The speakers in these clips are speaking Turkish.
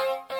Thank you.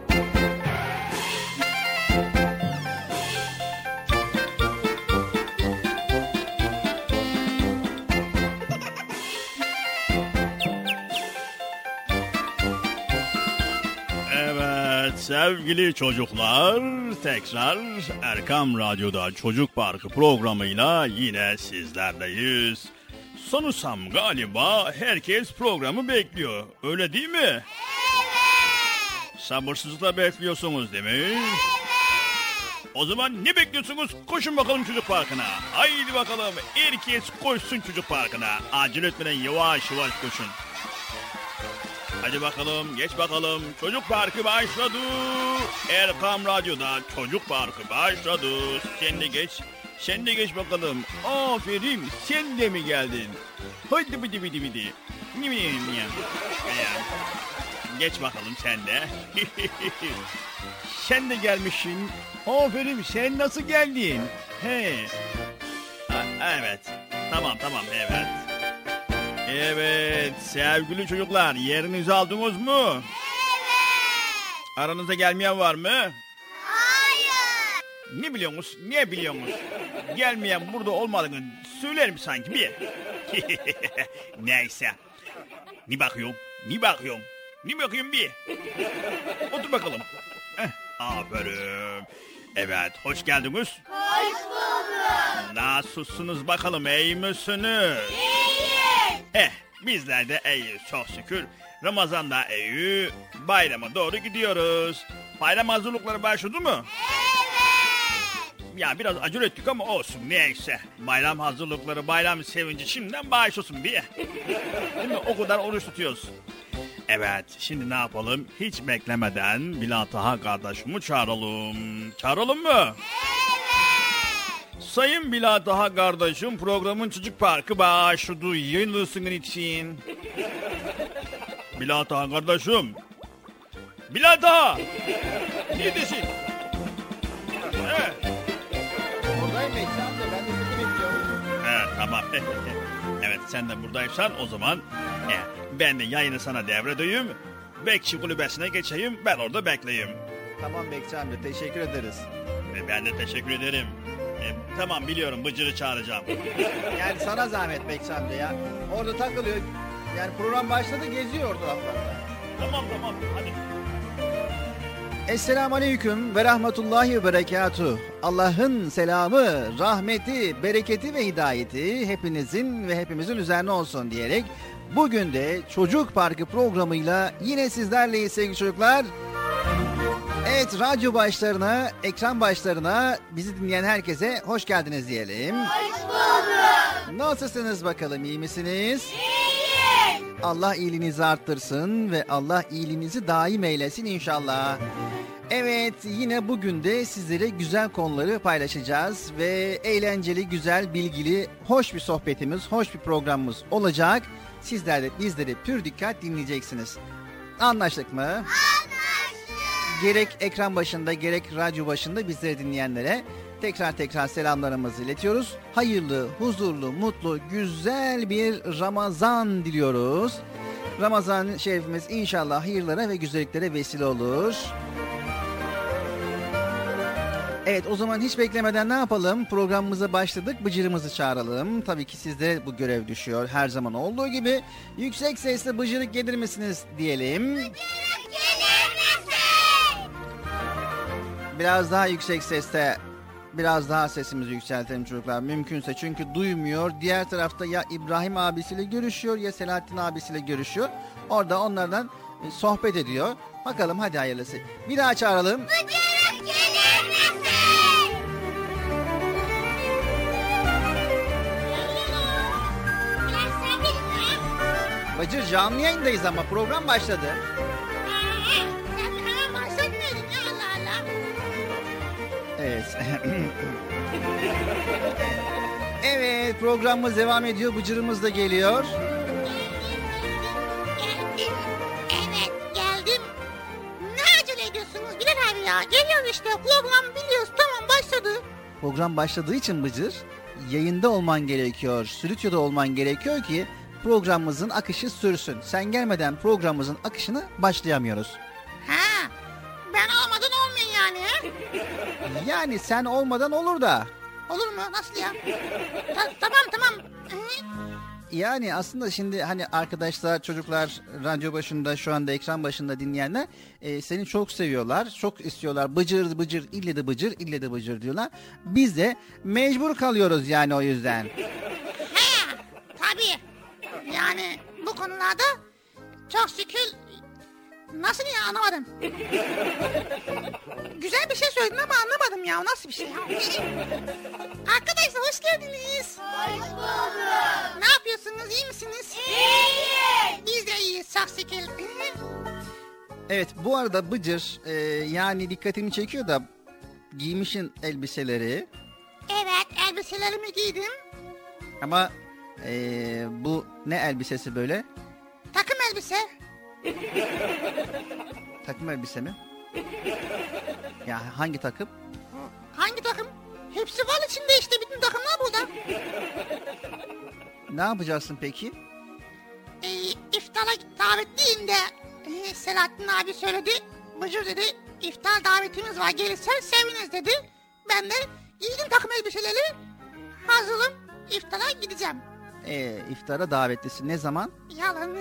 Sevgili çocuklar tekrar Erkam Radyo'da Çocuk Parkı programıyla yine sizlerleyiz. Sanırsam galiba herkes programı bekliyor. Öyle değil mi? Evet. Sabırsızlıkla bekliyorsunuz değil mi? Evet. O zaman ne bekliyorsunuz? Koşun bakalım çocuk parkına. Haydi bakalım herkes koşsun çocuk parkına. Acele etmeden yavaş yavaş koşun. Hadi bakalım geç bakalım. Çocuk Parkı başladı. Erkam Radyo'da Çocuk Parkı başladı. Sen de geç. Sen de geç bakalım. Aferin sen de mi geldin? Hadi bidi bidi bidi. Geç bakalım sen de. sen de gelmişsin. Aferin sen nasıl geldin? He. Evet. Tamam tamam evet. Evet sevgili çocuklar yerinizi aldınız mı? Evet. Aranızda gelmeyen var mı? Hayır. Ne biliyorsunuz? Ne biliyorsunuz? Gelmeyen burada olmadığını söylerim sanki bir. Neyse. Ne bakıyorsun? Ne bakıyorsun? Ne bakıyorsun bir? Otur bakalım. Heh, aferin. Evet, hoş geldiniz. Hoş bulduk. Nasılsınız bakalım, iyi misiniz? İyiyiz. Eh, bizler de iyiyiz çok şükür. Ramazan da iyi, bayrama doğru gidiyoruz. Bayram hazırlıkları başladı mı? Evet. Ya biraz acele ettik ama olsun neyse. Bayram hazırlıkları, bayram sevinci şimdiden başlasın bir. Değil mi? O kadar oruç tutuyoruz. Evet, şimdi ne yapalım? Hiç beklemeden Bilal Taha kardeşimi çağıralım. Çağıralım mı? Sayın Bilal Taha kardeşim programın Çocuk Parkı başladı. Yayınlısının için. Bilal Taha kardeşim. Bilal Taha. Neredesin? Evet. Buradayım Bekçi amca ben de sizi bekliyorum. Evet tamam. evet sen de buradaysan o zaman e, ben de yayını sana devredeyim. Bekçi kulübesine geçeyim ben orada bekleyeyim. Tamam Bekçi amca teşekkür ederiz. E, ben de teşekkür ederim. E, tamam biliyorum Bıcır'ı çağıracağım. Yani sana zahmet Bekçi amca ya. Orada takılıyor. Yani program başladı geziyor orada laflarda. tamam tamam hadi. Esselamu Aleyküm ve Rahmetullahi ve Berekatuhu. Allah'ın selamı, rahmeti, bereketi ve hidayeti hepinizin ve hepimizin üzerine olsun diyerek bugün de Çocuk Parkı programıyla yine sizlerleyiz sevgili çocuklar. Evet radyo başlarına, ekran başlarına bizi dinleyen herkese hoş geldiniz diyelim. Hoş bulduk. Nasılsınız bakalım iyi misiniz? İyiyiz. Allah iyiliğinizi arttırsın ve Allah iyiliğinizi daim eylesin inşallah. Evet yine bugün de sizlere güzel konuları paylaşacağız ve eğlenceli, güzel, bilgili, hoş bir sohbetimiz, hoş bir programımız olacak. Sizler de bizleri pür dikkat dinleyeceksiniz. Anlaştık mı? Anlaştık. Gerek ekran başında gerek radyo başında bizleri dinleyenlere tekrar tekrar selamlarımızı iletiyoruz. Hayırlı, huzurlu, mutlu, güzel bir Ramazan diliyoruz. Ramazan şerifimiz inşallah hayırlara ve güzelliklere vesile olur. Evet o zaman hiç beklemeden ne yapalım? Programımıza başladık. Bıcırımızı çağıralım. Tabii ki sizde bu görev düşüyor. Her zaman olduğu gibi yüksek sesle bıcırık gelir misiniz diyelim. Gelir misin? Biraz daha yüksek seste biraz daha sesimizi yükseltelim çocuklar mümkünse çünkü duymuyor. Diğer tarafta ya İbrahim abisiyle görüşüyor ya Selahattin abisiyle görüşüyor. Orada onlardan e, sohbet ediyor. Bakalım hadi hayırlısı. Bir daha çağıralım. Bıcırık gelir misin? Bacır canlı yayındayız ama program başladı. Evet. evet programımız devam ediyor. Bıcırımız da geliyor. Geldim. Evet geldim. Ne acele ediyorsunuz Bilal abi ya? Geliyorum işte program biliyoruz tamam başladı. Program başladığı için Bıcır yayında olman gerekiyor. Stüdyoda olman gerekiyor ki programımızın akışı sürsün. Sen gelmeden programımızın akışını başlayamıyoruz. Yani sen olmadan olur da. Olur mu nasıl ya? Ta- tamam tamam. Yani aslında şimdi hani arkadaşlar, çocuklar radyo başında şu anda ekran başında dinleyenler e, seni çok seviyorlar. Çok istiyorlar. Bıcır bıcır ille de bıcır ille de bıcır diyorlar. Biz de mecbur kalıyoruz yani o yüzden. Ha tabii. Yani bu konularda çok şükür nasıl ya anlamadım. Güzel bir şey söyledin ama anlamadım ya nasıl bir şey ya. Arkadaşlar hoş geldiniz. Hoş bulduk. Ne yapıyorsunuz iyi misiniz? İyiyiz. Biz de iyiyiz şükür. Evet bu arada Bıcır e, yani dikkatimi çekiyor da giymişin elbiseleri Evet elbiselerimi giydim. ama e, bu ne elbisesi böyle? Takım elbise. Takım elbise mi? Ya hangi takım? Hangi takım? Hepsi var içinde işte bütün takımlar burada. Ne yapacaksın peki? Ee, iftara davetliyim de e, Selahattin abi söyledi. Bıcır dedi iftar davetimiz var gelirsen seviniz dedi. Ben de giydim takım elbiseleri. Hazırım. iftara gideceğim. Ee, iftara davetlisin. Ne zaman? Yalan.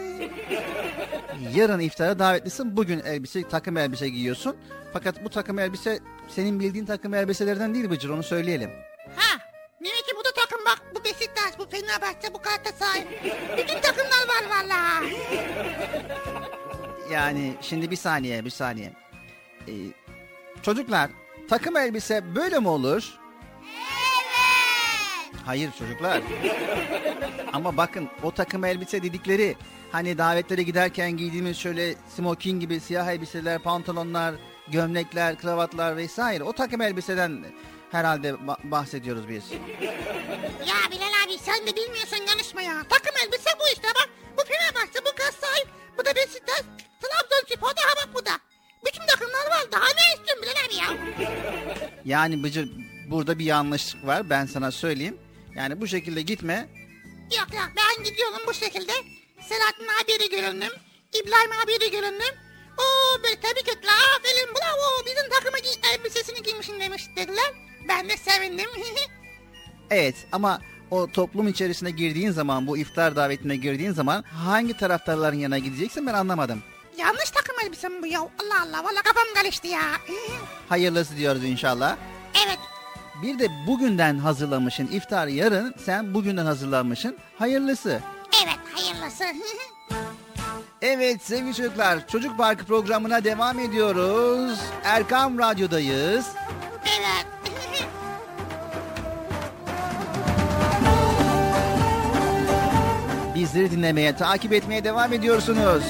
Yarın iftara davetlisin. Bugün elbise, takım elbise giyiyorsun. Fakat bu takım elbise senin bildiğin takım elbiselerden değil Bıcır onu söyleyelim. Ha. Demek ki bu da takım bak. Bu Beşiktaş, bu Fenerbahçe, bu Galatasaray. Bütün takımlar var valla. Yani şimdi bir saniye bir saniye. Ee, çocuklar takım elbise böyle mi olur? Hayır çocuklar. Ama bakın o takım elbise dedikleri hani davetlere giderken giydiğimiz şöyle smoking gibi siyah elbiseler, pantolonlar, gömlekler, kravatlar vesaire. O takım elbiseden herhalde ba- bahsediyoruz biz. Ya Bilal abi sen de bilmiyorsun konuşma ya. Takım elbise bu işte bak. Bu Fenerbahçe, bu Galatasaray, bu da Beşiktaş, Trabzonspor, daha bak bu da. Bütün takımlar var. Daha ne istiyorsun Bilal abi ya? Yani Bıcır burada bir yanlışlık var ben sana söyleyeyim. Yani bu şekilde gitme. Yok yok ben gidiyorum bu şekilde. Selahattin abiye de göründüm. İbrahim abiye de göründüm. Oo böyle tebrik ettiler. Aferin bravo bizim takıma giy elbisesini giymişsin demiş dediler. Ben de sevindim. Evet ama o toplum içerisine girdiğin zaman bu iftar davetine girdiğin zaman hangi taraftarların yanına gideceksin ben anlamadım. Yanlış takım elbisem bu ya. Allah Allah valla kafam karıştı ya. Hayırlısı diyoruz inşallah. evet Bir de bugünden hazırlamışsın iftar yarın sen bugünden hazırlanmışsın hayırlısı. evet hayırlısı. Evet sevgili çocuklar Çocuk Parkı programına devam ediyoruz. Erkam Radyo'dayız. evet. Bizleri dinlemeye, takip etmeye devam ediyorsunuz.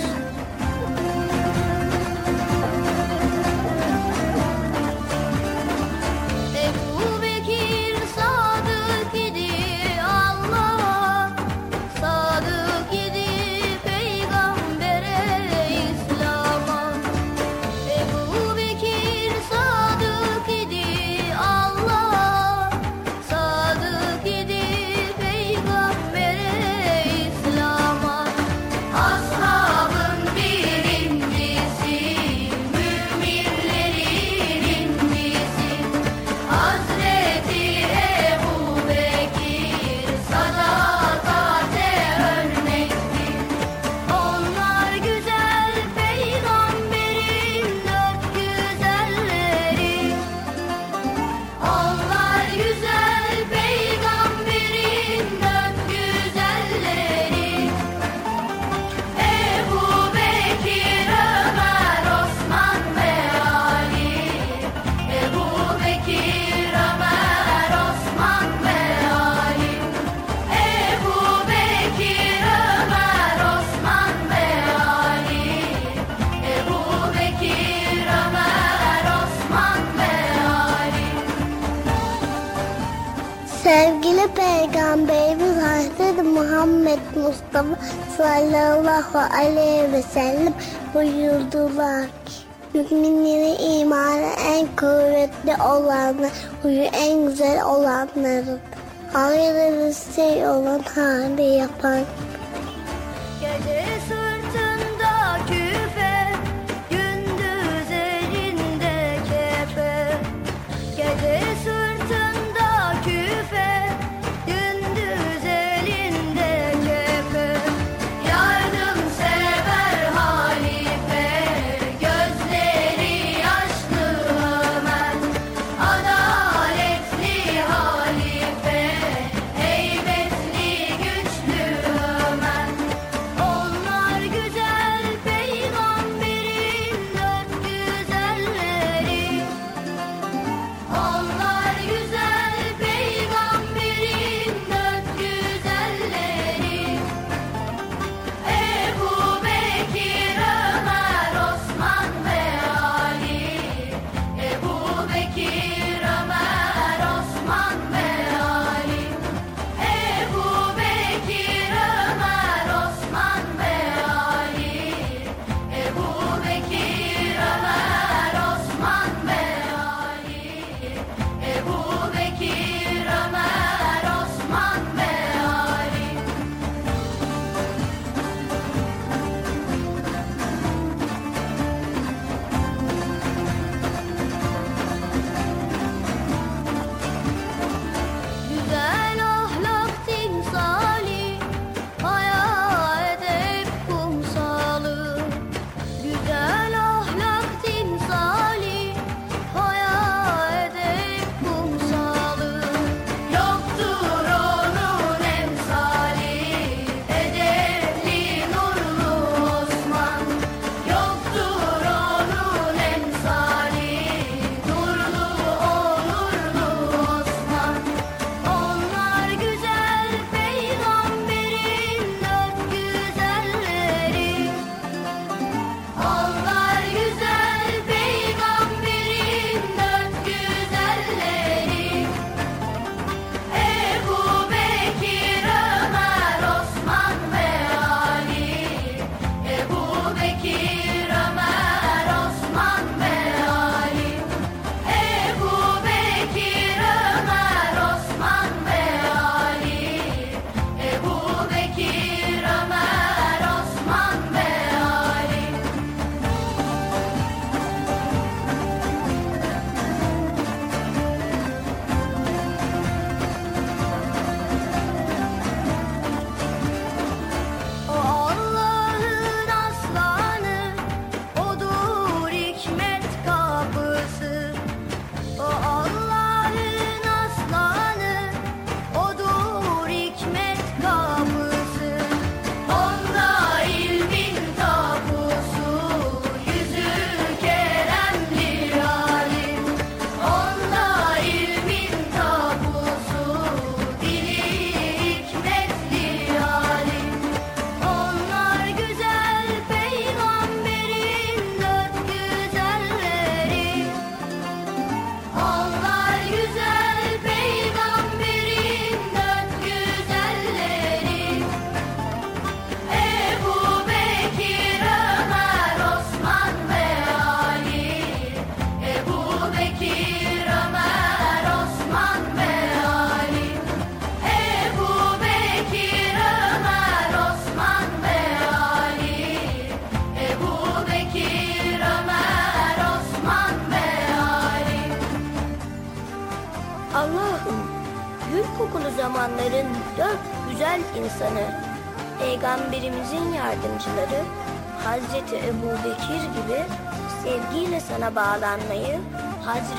Mustafa sallallahu aleyhi ve sellem buyurdular ki Müminlerin imanı en kuvvetli olanı, huyu en güzel olanlarıdır. Ayrı bir şey olan hali yapan.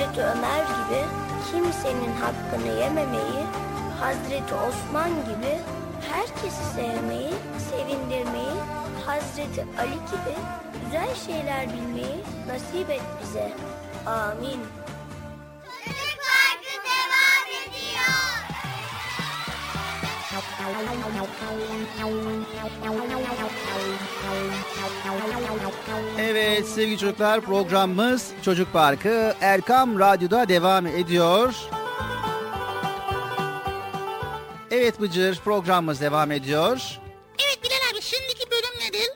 Hazreti Ömer gibi kimsenin hakkını yememeyi, Hazreti Osman gibi herkesi sevmeyi, sevindirmeyi, Hazreti Ali gibi güzel şeyler bilmeyi nasip et bize. Amin. Evet sevgili çocuklar programımız Çocuk Parkı Erkam Radyo'da devam ediyor. Evet Bıcır programımız devam ediyor. Evet Bilal abi şimdiki bölüm nedir?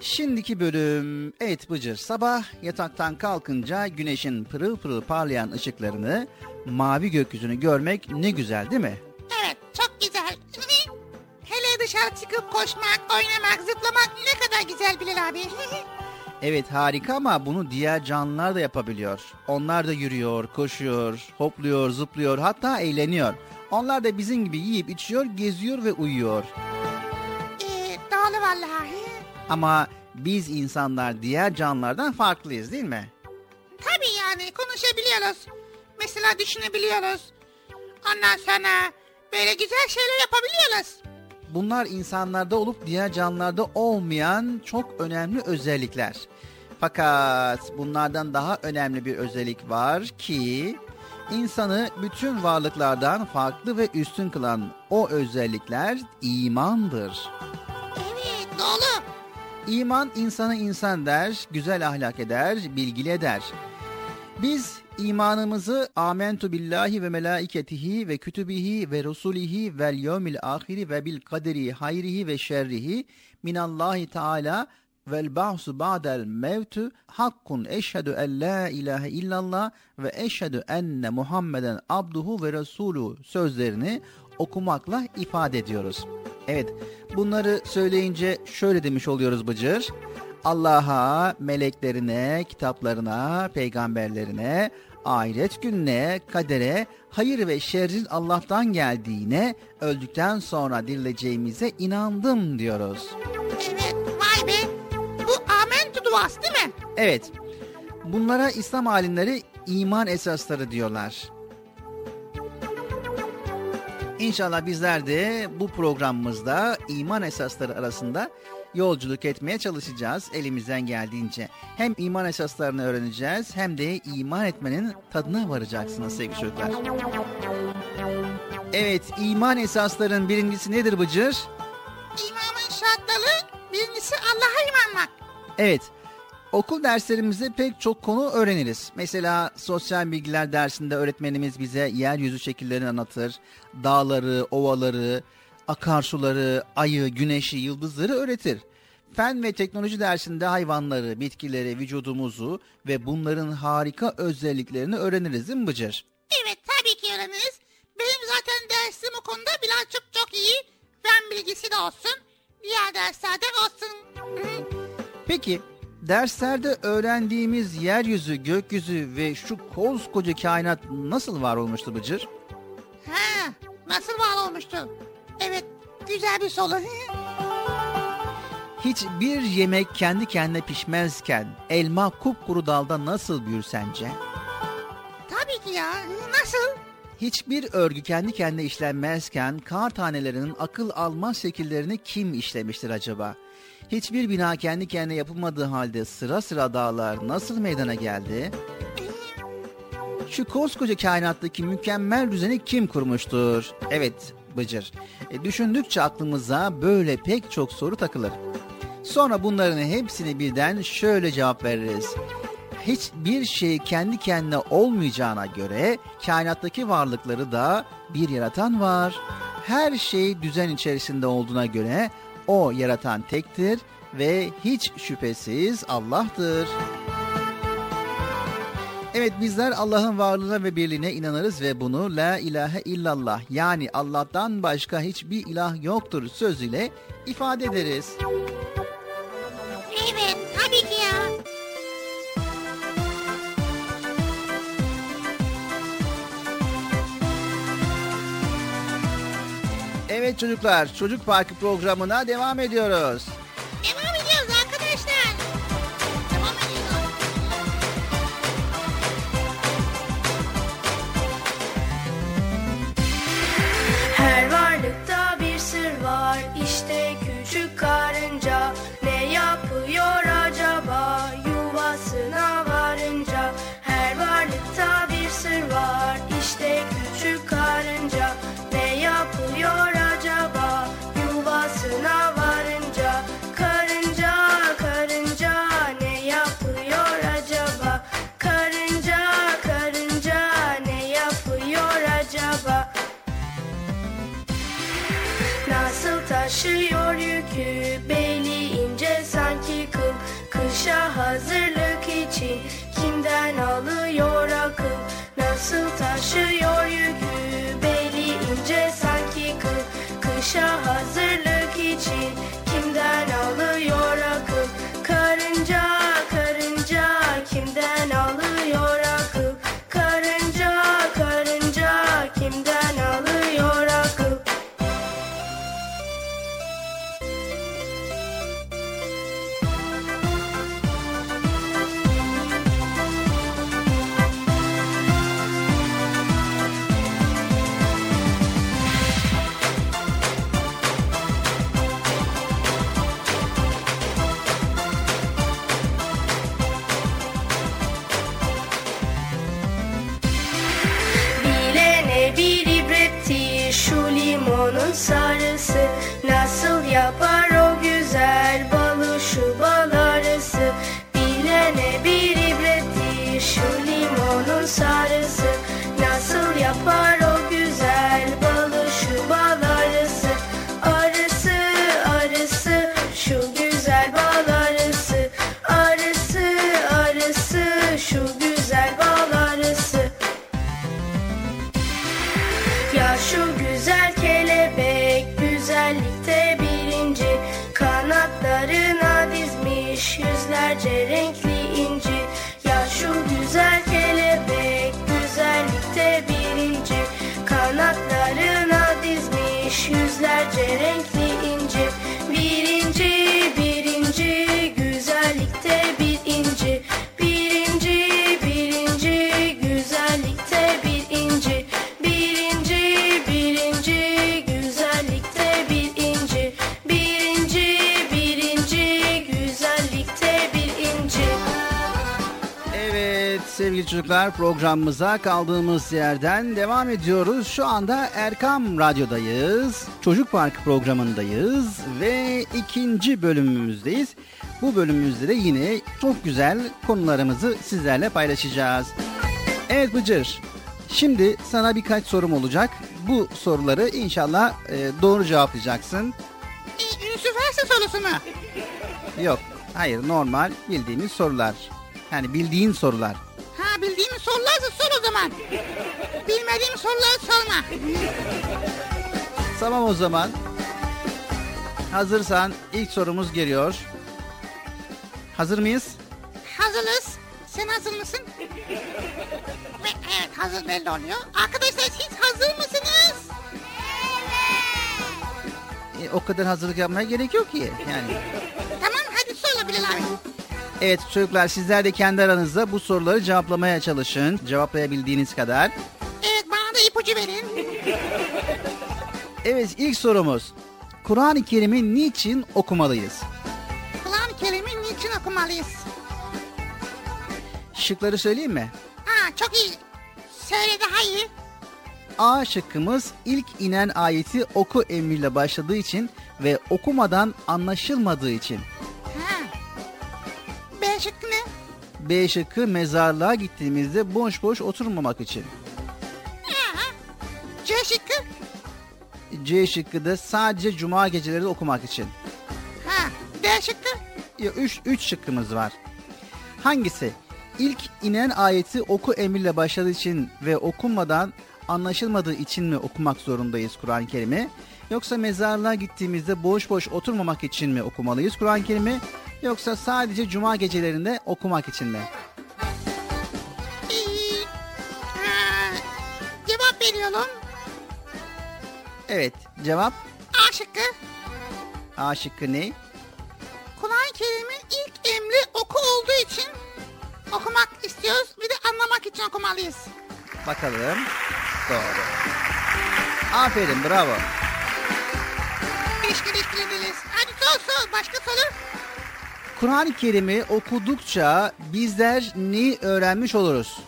Şimdiki bölüm evet Bıcır sabah yataktan kalkınca güneşin pırıl pırıl parlayan ışıklarını mavi gökyüzünü görmek ne güzel değil mi? Evet çok güzel. Dışarı çıkıp koşmak, oynamak, zıplamak ne kadar güzel Bilal abi. Evet harika ama bunu diğer canlılar da yapabiliyor. Onlar da yürüyor, koşuyor, hopluyor, zıplıyor hatta eğleniyor. Onlar da bizim gibi yiyip içiyor, geziyor ve uyuyor. ee, doğru vallahi. Ama biz insanlar diğer canlılardan farklıyız değil mi? Tabii yani konuşabiliyoruz. Mesela düşünebiliyoruz. Ondan sonra böyle güzel şeyler yapabiliyoruz. Bunlar insanlarda olup diğer canlılarda olmayan çok önemli özellikler. Fakat bunlardan daha önemli bir özellik var ki insanı bütün varlıklardan farklı ve üstün kılan o özellikler imandır. Evet doğru. İman insanı insan der, güzel ahlak eder, bilgili eder. Biz imanımızı amentu billahi ve melaiketihi ve kütübihi ve rusulihi vel yevmil ahiri ve bil kaderi hayrihi ve şerrihi minallahi teala vel ba'su ba'del mevtü hakkun eşhedü en la ilahe illallah ve eşhedü enne Muhammeden abduhu ve resulü sözlerini okumakla ifade ediyoruz. Evet bunları söyleyince şöyle demiş oluyoruz Bıcır. Allah'a, meleklerine, kitaplarına, peygamberlerine, ahiret gününe, kadere, hayır ve şerrin Allah'tan geldiğine, öldükten sonra dirileceğimize inandım diyoruz. Evet vay be. Bu amentü duası değil mi? Evet, bunlara İslam alimleri iman esasları diyorlar. İnşallah bizler de bu programımızda iman esasları arasında yolculuk etmeye çalışacağız elimizden geldiğince. Hem iman esaslarını öğreneceğiz hem de iman etmenin tadına varacaksınız sevgili çocuklar. Evet, iman esasların birincisi nedir Bıcır? İmanın şartları birincisi Allah'a inanmak. Evet, okul derslerimizde pek çok konu öğreniriz. Mesela sosyal bilgiler dersinde öğretmenimiz bize yeryüzü şekillerini anlatır. Dağları, ovaları, akarsuları, ayı, güneşi, yıldızları öğretir. Fen ve teknoloji dersinde hayvanları, bitkileri, vücudumuzu ve bunların harika özelliklerini öğreniriz değil mi Bıcır? Evet tabii ki öğreniriz. Benim zaten dersim o konuda birazcık çok iyi. Fen bilgisi de olsun. Diğer derslerde olsun. Peki derslerde öğrendiğimiz yeryüzü, gökyüzü ve şu koskoca kainat nasıl var olmuştu Bıcır? Ha, nasıl var olmuştu? Evet güzel bir soru. Hiçbir yemek kendi kendine pişmezken elma kupkuru dalda nasıl büyür sence? tabii ki ya. Nasıl? Hiçbir örgü kendi kendine işlenmezken kar tanelerinin akıl almaz şekillerini kim işlemiştir acaba? Hiçbir bina kendi kendine yapılmadığı halde sıra sıra dağlar nasıl meydana geldi? Şu koskoca kainattaki mükemmel düzeni kim kurmuştur? Evet Bıcır. E, düşündükçe aklımıza böyle pek çok soru takılır. Sonra bunların hepsini birden şöyle cevap veririz. Hiçbir şey kendi kendine olmayacağına göre kainattaki varlıkları da bir yaratan var. Her şey düzen içerisinde olduğuna göre o yaratan tektir ve hiç şüphesiz Allah'tır. Evet bizler Allah'ın varlığına ve birliğine inanırız ve bunu la ilahe illallah yani Allah'tan başka hiçbir ilah yoktur sözüyle ifade ederiz. Evet tabii ki ya. Evet çocuklar, Çocuk Parkı programına devam ediyoruz. Yüzlerce renkli inci güzellikte bir inci Birinci, birinci, güzellikte bir inci Birinci, birinci, güzellikte bir inci Birinci, birinci, güzellikte bir inci Evet sevgili çocuklar programımıza kaldığımız yerden devam ediyoruz. Şu anda Erkam Radyo'dayız. Çocuk Parkı programındayız ve ikinci bölümümüzdeyiz. Bu bölümümüzde de yine çok güzel konularımızı sizlerle paylaşacağız. Evet Bıcır, şimdi sana birkaç sorum olacak. Bu soruları inşallah e, doğru cevaplayacaksın. Üniversite sorusu mu? Yok, hayır normal bildiğimiz sorular. Yani bildiğin sorular. Ha bildiğimiz sorularsa sor o zaman. Bilmediğim soruları sorma. Tamam o zaman. Hazırsan ilk sorumuz geliyor. Hazır mıyız? Hazırız. Sen hazır mısın? Ve evet hazır belli oluyor. Arkadaşlar siz hazır mısınız? E, o kadar hazırlık yapmaya gerek yok ki. Yani. Tamam hadi sor Bilal abi. Evet çocuklar sizler de kendi aranızda bu soruları cevaplamaya çalışın. Cevaplayabildiğiniz kadar. Evet bana da ipucu verin. Evet ilk sorumuz. Kur'an-ı Kerim'i niçin okumalıyız? Kur'an-ı Kerim'i niçin okumalıyız? Şıkları söyleyeyim mi? Ha çok iyi. Söyle daha iyi. A şıkkımız ilk inen ayeti oku emriyle başladığı için ve okumadan anlaşılmadığı için. Ha. B şıkkı ne? B şıkkı mezarlığa gittiğimizde boş boş oturmamak için. Ha. C şıkkı? C şıkkı da sadece cuma geceleri okumak için. Ha. D şıkkı? Ya üç, üç şıkkımız var. Hangisi? İlk inen ayeti oku emriyle başladığı için ve okunmadan anlaşılmadığı için mi okumak zorundayız Kur'an-ı Kerim'i? Yoksa mezarlığa gittiğimizde boş boş oturmamak için mi okumalıyız Kur'an-ı Kerim'i? Yoksa sadece cuma gecelerinde okumak için mi? Ee, ha. Cevap veriyorum. Evet, cevap A şıkkı. A şıkkı ne? Kur'an-ı Kerim'in ilk emri oku olduğu için okumak istiyoruz. Bir de anlamak için okumalıyız. Bakalım. Doğru. Aferin bravo. Teşekkür ederiz. Hadi sor sor. Başka soru? Kur'an-ı Kerim'i okudukça bizler neyi öğrenmiş oluruz?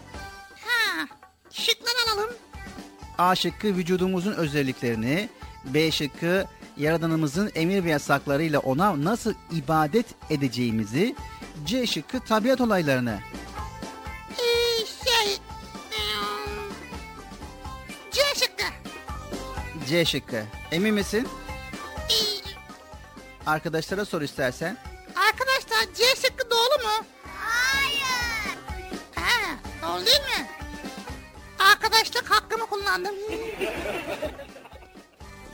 A şıkkı vücudumuzun özelliklerini, B şıkkı yaradanımızın emir ve yasaklarıyla ona nasıl ibadet edeceğimizi, C şıkkı tabiat olaylarını. Ee, şey... C şıkkı. C şıkkı. Emin misin? Ee, Arkadaşlara sor istersen. arkadaşlar C kullandım.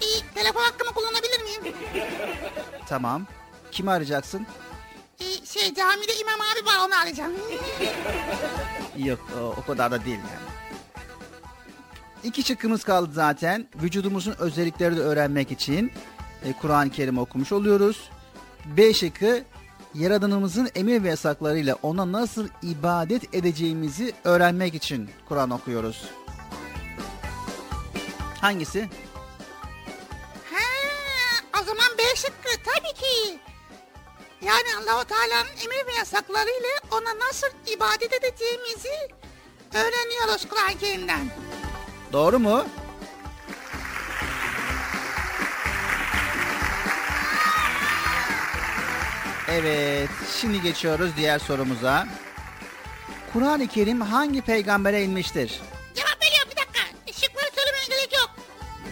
İyi, telefon hakkımı kullanabilir miyim? Tamam. Kimi arayacaksın? Ee, şey camide imam abi var onu arayacağım. Yok o, o kadar da değil yani. İki şıkkımız kaldı zaten. Vücudumuzun özelliklerini öğrenmek için e, Kur'an-ı Kerim okumuş oluyoruz. B şıkkı Yaradanımızın emir ve yasaklarıyla ona nasıl ibadet edeceğimizi öğrenmek için Kur'an okuyoruz. Hangisi? Ha, o zaman B şıkkı tabii ki. Yani Allahu Teala'nın emir ve yasaklarıyla ona nasıl ibadet edeceğimizi öğreniyoruz Kur'an-ı Kerim'den. Doğru mu? Evet, şimdi geçiyoruz diğer sorumuza. Kur'an-ı Kerim hangi peygambere inmiştir?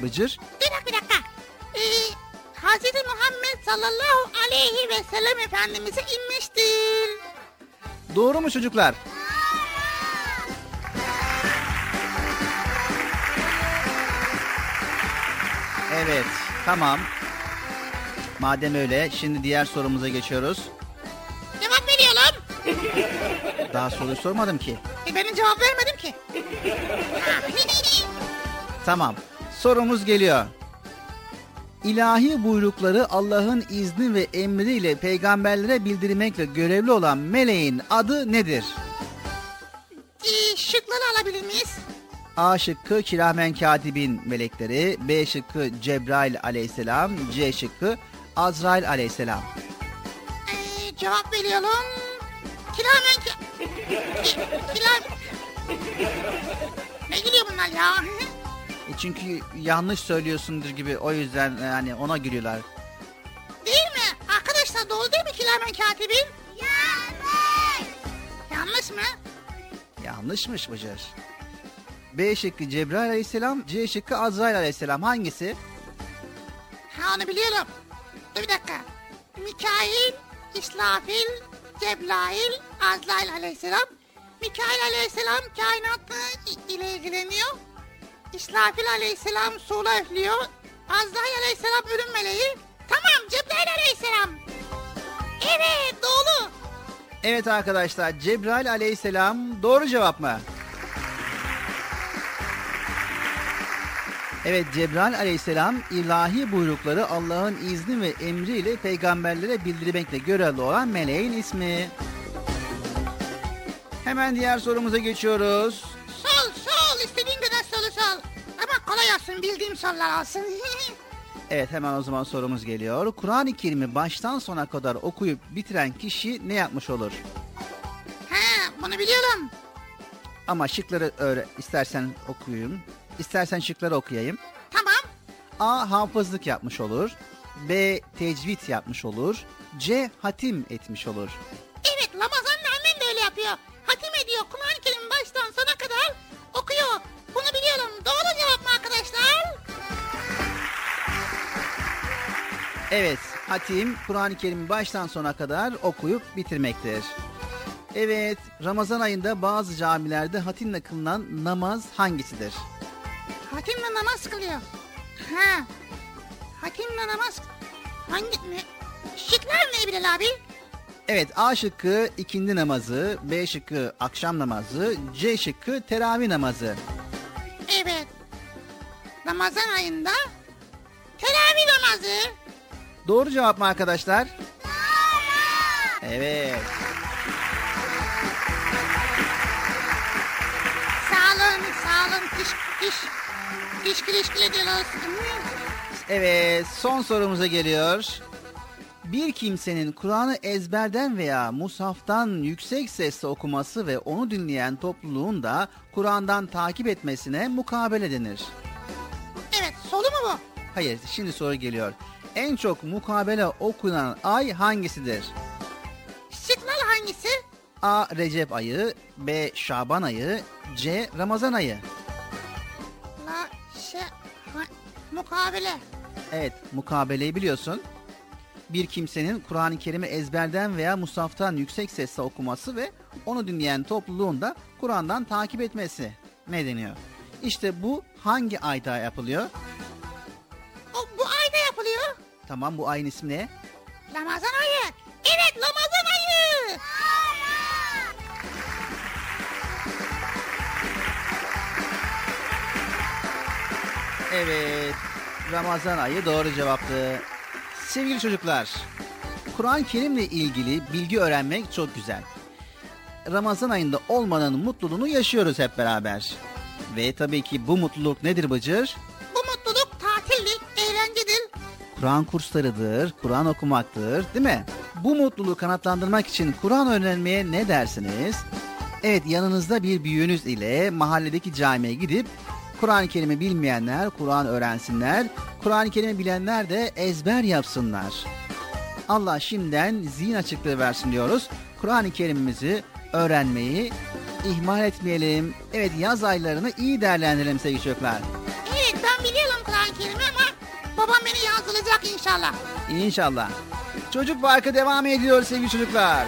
Bıcır? Bir dakika bir dakika. Ee, Hz. Muhammed sallallahu aleyhi ve sellem Efendimiz'e inmiştir. Doğru mu çocuklar? Evet, tamam. Madem öyle, şimdi diğer sorumuza geçiyoruz. Cevap veriyorum. Daha soruyu sormadım ki. E, ben cevap vermedim ki. Tamam. Sorumuz geliyor. İlahi buyrukları Allah'ın izni ve emriyle peygamberlere bildirmekle görevli olan meleğin adı nedir? Ee, şıkları alabilir miyiz? A şıkkı kiramen katibin melekleri, B şıkkı Cebrail aleyhisselam, C şıkkı Azrail aleyhisselam. Ee, cevap veriyorum. Kilamen ki... Ki, kilam... ne gülüyor bunlar ya? E çünkü yanlış söylüyorsundur gibi o yüzden yani ona gülüyorlar. değil mi? Arkadaşlar doğru değil mi kilamen katibin? Yanlış. Yanlış mı? Yanlışmış Bıcır. B şıkkı Cebrail aleyhisselam, C şıkkı Azrail aleyhisselam hangisi? Ha onu biliyorum. Dur bir dakika. Mikail, İsrafil, Cebrail, Azrail aleyhisselam. Mikail aleyhisselam kainatla ile ilgileniyor. İsrafil aleyhisselam suğla üflüyor. Azrail aleyhisselam ölüm meleği. Tamam Cebrail aleyhisselam. Evet doğru. Evet arkadaşlar Cebrail aleyhisselam doğru cevap mı? Evet Cebrail aleyhisselam ilahi buyrukları Allah'ın izni ve emriyle peygamberlere bildirmekle görevli olan meleğin ismi. Hemen diğer sorumuza geçiyoruz. Sol sol istediğin. Kolay olsun bildiğim sorular olsun. Evet hemen o zaman sorumuz geliyor. Kur'an-ı Kerim'i baştan sona kadar okuyup bitiren kişi ne yapmış olur? ha bunu biliyorum. Ama şıkları öğre istersen okuyun. İstersen şıkları okuyayım. Tamam. A. Hafızlık yapmış olur. B. Tecvid yapmış olur. C. Hatim etmiş olur. Evet Ramazan'la annem de öyle yapıyor. Hatim ediyor Kur'an-ı Kerim baştan sona kadar okuyor. Bunu biliyorum. Doğru cevap mı arkadaşlar? Evet, hatim Kur'an-ı Kerim'i baştan sona kadar okuyup bitirmektir. Evet, Ramazan ayında bazı camilerde hatimle kılınan namaz hangisidir? Hatimle namaz kılıyor. Ha. Hatimle namaz hangi ne? Şıklar ne Bilal abi? Evet, A şıkkı ikindi namazı, B şıkkı akşam namazı, C şıkkı teravih namazı. Evet. Ramazan ayında Teravih namazı. Doğru cevap mı arkadaşlar? Evet. Sağ olun, sağ olun. Diş, diş, diş güleşkül ediyoruz. Evet, son sorumuza geliyor. Bir kimsenin Kur'an'ı ezberden veya musaftan yüksek sesle okuması ve onu dinleyen topluluğun da Kur'an'dan takip etmesine mukabele denir. Evet, solu mu bu? Hayır, şimdi soru geliyor. En çok mukabele okunan ay hangisidir? Şıklar hangisi? A. Recep ayı, B. Şaban ayı, C. Ramazan ayı. La, şey, ha, mukabele. Evet, mukabeleyi biliyorsun. Bir kimsenin Kur'an-ı Kerim'i ezberden veya musaftan yüksek sesle okuması ve onu dinleyen topluluğun da Kur'an'dan takip etmesi ne deniyor? İşte bu hangi ayda yapılıyor? O, bu ayda yapılıyor. Tamam bu ayın ismi ne? Ramazan ayı. Evet, Ramazan ayı. Evet, Ramazan ayı doğru cevaptı. Sevgili çocuklar, Kur'an-ı Kerim'le ilgili bilgi öğrenmek çok güzel. Ramazan ayında olmanın mutluluğunu yaşıyoruz hep beraber. Ve tabii ki bu mutluluk nedir Bıcır? Bu mutluluk tatildir, eğlencedir. Kur'an kurslarıdır, Kur'an okumaktır değil mi? Bu mutluluğu kanatlandırmak için Kur'an öğrenmeye ne dersiniz? Evet yanınızda bir büyüğünüz ile mahalledeki camiye gidip Kur'an-ı Kerim'i bilmeyenler Kur'an öğrensinler, Kur'an-ı Kerim'i bilenler de ezber yapsınlar. Allah şimdiden zihin açıklığı versin diyoruz. Kur'an-ı Kerim'imizi öğrenmeyi ihmal etmeyelim. Evet yaz aylarını iyi değerlendirelim sevgili çocuklar. Evet, ben biliyorum Kur'an-ı Kerim'i ama babam beni yazdıracak inşallah. İnşallah. Çocuk Parkı devam ediyor sevgili çocuklar.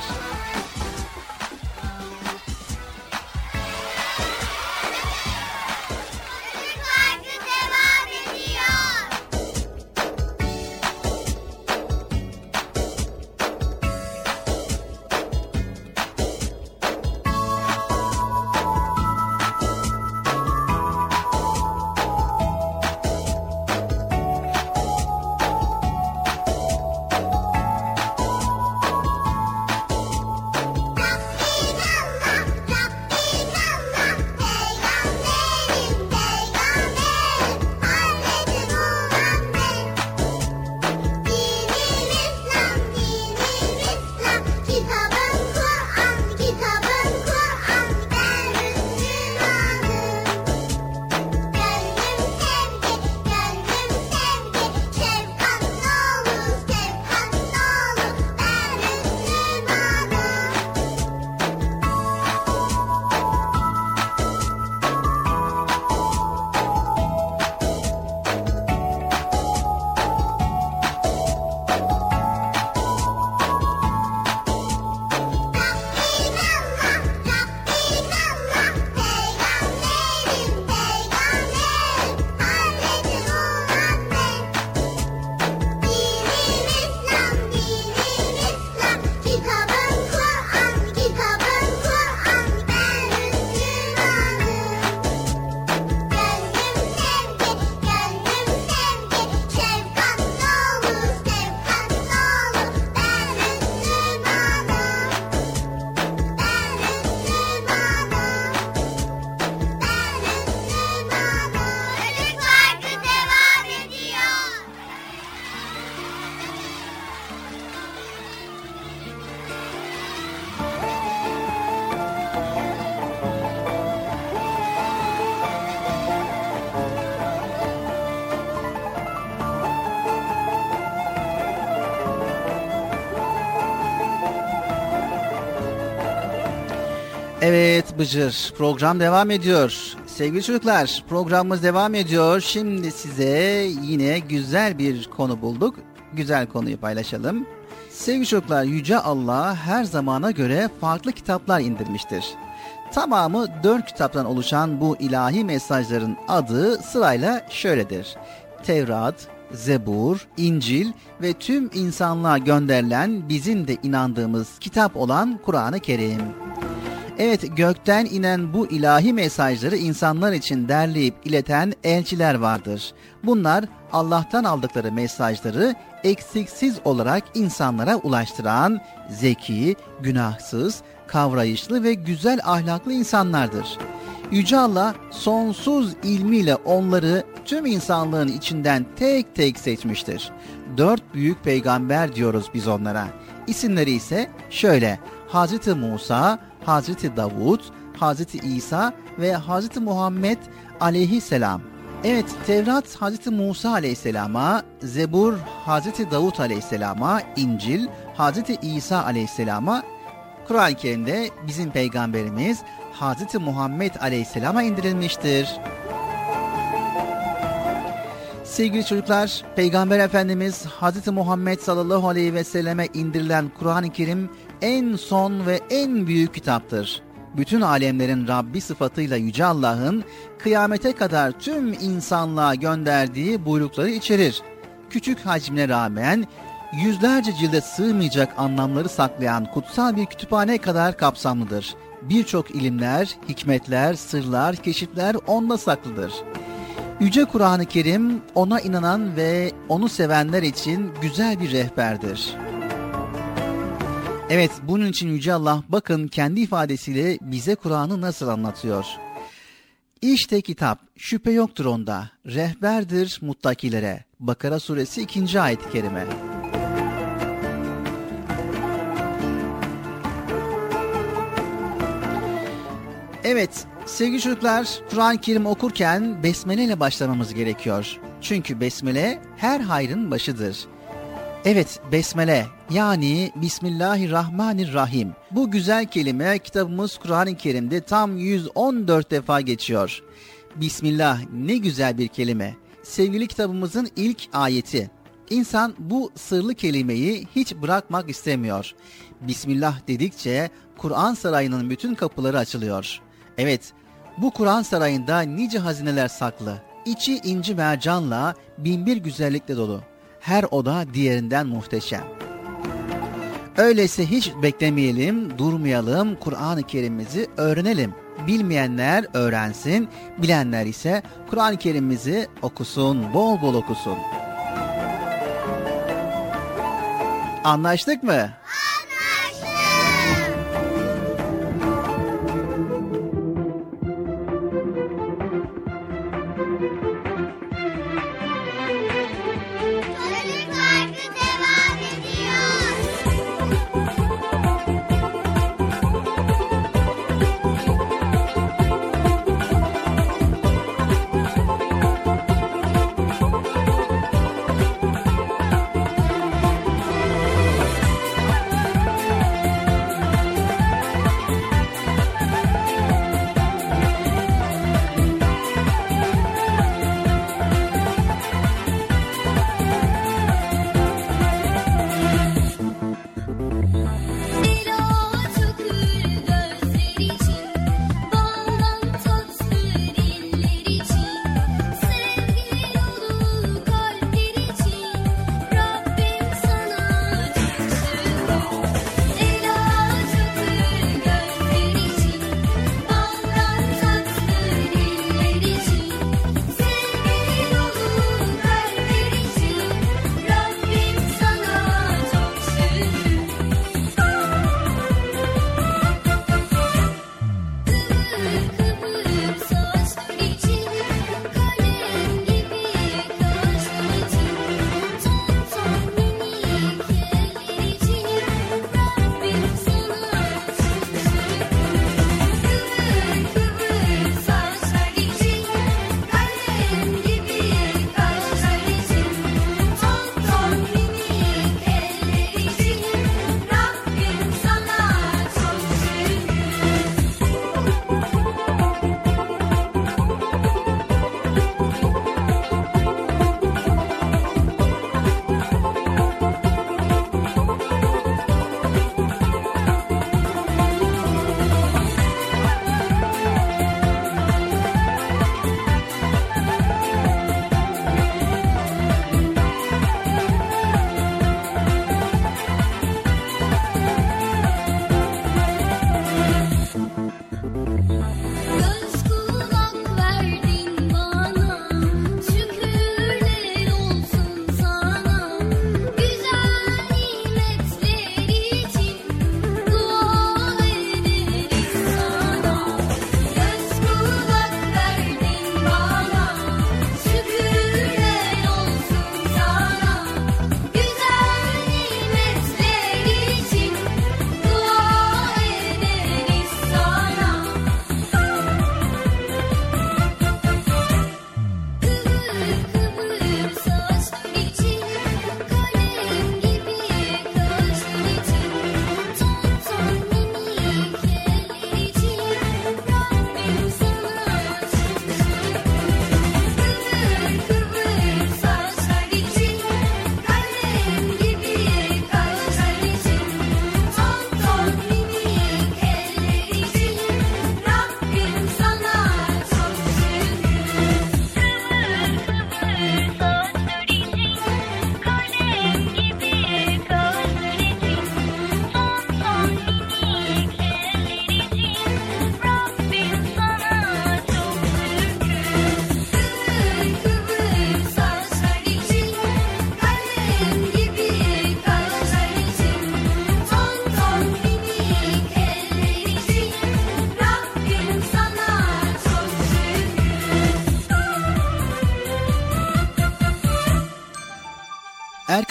Bıcır program devam ediyor. Sevgili çocuklar programımız devam ediyor. Şimdi size yine güzel bir konu bulduk. Güzel konuyu paylaşalım. Sevgili çocuklar Yüce Allah her zamana göre farklı kitaplar indirmiştir. Tamamı dört kitaptan oluşan bu ilahi mesajların adı sırayla şöyledir. Tevrat, Zebur, İncil ve tüm insanlığa gönderilen bizim de inandığımız kitap olan Kur'an-ı Kerim. Evet gökten inen bu ilahi mesajları insanlar için derleyip ileten elçiler vardır. Bunlar Allah'tan aldıkları mesajları eksiksiz olarak insanlara ulaştıran zeki, günahsız, kavrayışlı ve güzel ahlaklı insanlardır. Yüce Allah sonsuz ilmiyle onları tüm insanlığın içinden tek tek seçmiştir. Dört büyük peygamber diyoruz biz onlara. İsimleri ise şöyle Hazreti Musa, Hazreti Davud, Hazreti İsa ve Hazreti Muhammed aleyhisselam. Evet Tevrat Hazreti Musa aleyhisselama, Zebur Hazreti Davud aleyhisselama, İncil Hazreti İsa aleyhisselama, Kur'an-ı Kerim'de bizim peygamberimiz Hazreti Muhammed aleyhisselama indirilmiştir. Sevgili çocuklar, Peygamber Efendimiz Hazreti Muhammed sallallahu aleyhi ve selleme indirilen Kur'an-ı Kerim en son ve en büyük kitaptır. Bütün alemlerin Rabbi sıfatıyla Yüce Allah'ın kıyamete kadar tüm insanlığa gönderdiği buyrukları içerir. Küçük hacmine rağmen yüzlerce cilde sığmayacak anlamları saklayan kutsal bir kütüphane kadar kapsamlıdır. Birçok ilimler, hikmetler, sırlar, keşifler onda saklıdır. Yüce Kur'an-ı Kerim ona inanan ve onu sevenler için güzel bir rehberdir. Evet bunun için Yüce Allah bakın kendi ifadesiyle bize Kur'an'ı nasıl anlatıyor. İşte kitap şüphe yoktur onda rehberdir muttakilere. Bakara suresi 2. ayet-i kerime. Evet sevgili çocuklar Kur'an-ı Kerim okurken besmele ile başlamamız gerekiyor. Çünkü besmele her hayrın başıdır. Evet besmele yani Bismillahirrahmanirrahim. Bu güzel kelime kitabımız Kur'an-ı Kerim'de tam 114 defa geçiyor. Bismillah ne güzel bir kelime. Sevgili kitabımızın ilk ayeti. İnsan bu sırlı kelimeyi hiç bırakmak istemiyor. Bismillah dedikçe Kur'an sarayının bütün kapıları açılıyor. Evet, bu Kur'an sarayında nice hazineler saklı. İçi inci mercanla binbir güzellikle dolu. Her oda diğerinden muhteşem. Öyleyse hiç beklemeyelim, durmayalım, Kur'an-ı Kerim'imizi öğrenelim. Bilmeyenler öğrensin, bilenler ise Kur'an-ı Kerim'imizi okusun, bol bol okusun. Anlaştık mı?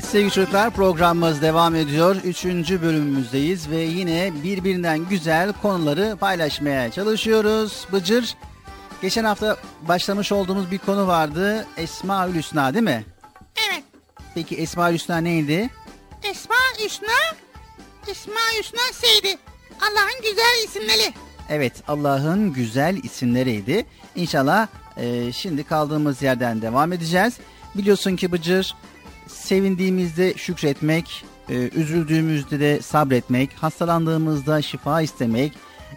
Evet sevgili çocuklar programımız devam ediyor. Üçüncü bölümümüzdeyiz ve yine birbirinden güzel konuları paylaşmaya çalışıyoruz. Bıcır, geçen hafta başlamış olduğumuz bir konu vardı. Esma-ül Hüsna değil mi? Evet. Peki Esma-ül Hüsna neydi? Esma Hüsna, Esma Hüsna Seydi. Allah'ın güzel isimleri. Evet Allah'ın güzel isimleriydi. İnşallah e, şimdi kaldığımız yerden devam edeceğiz. Biliyorsun ki Bıcır sevindiğimizde şükretmek, e, üzüldüğümüzde de sabretmek, hastalandığımızda şifa istemek,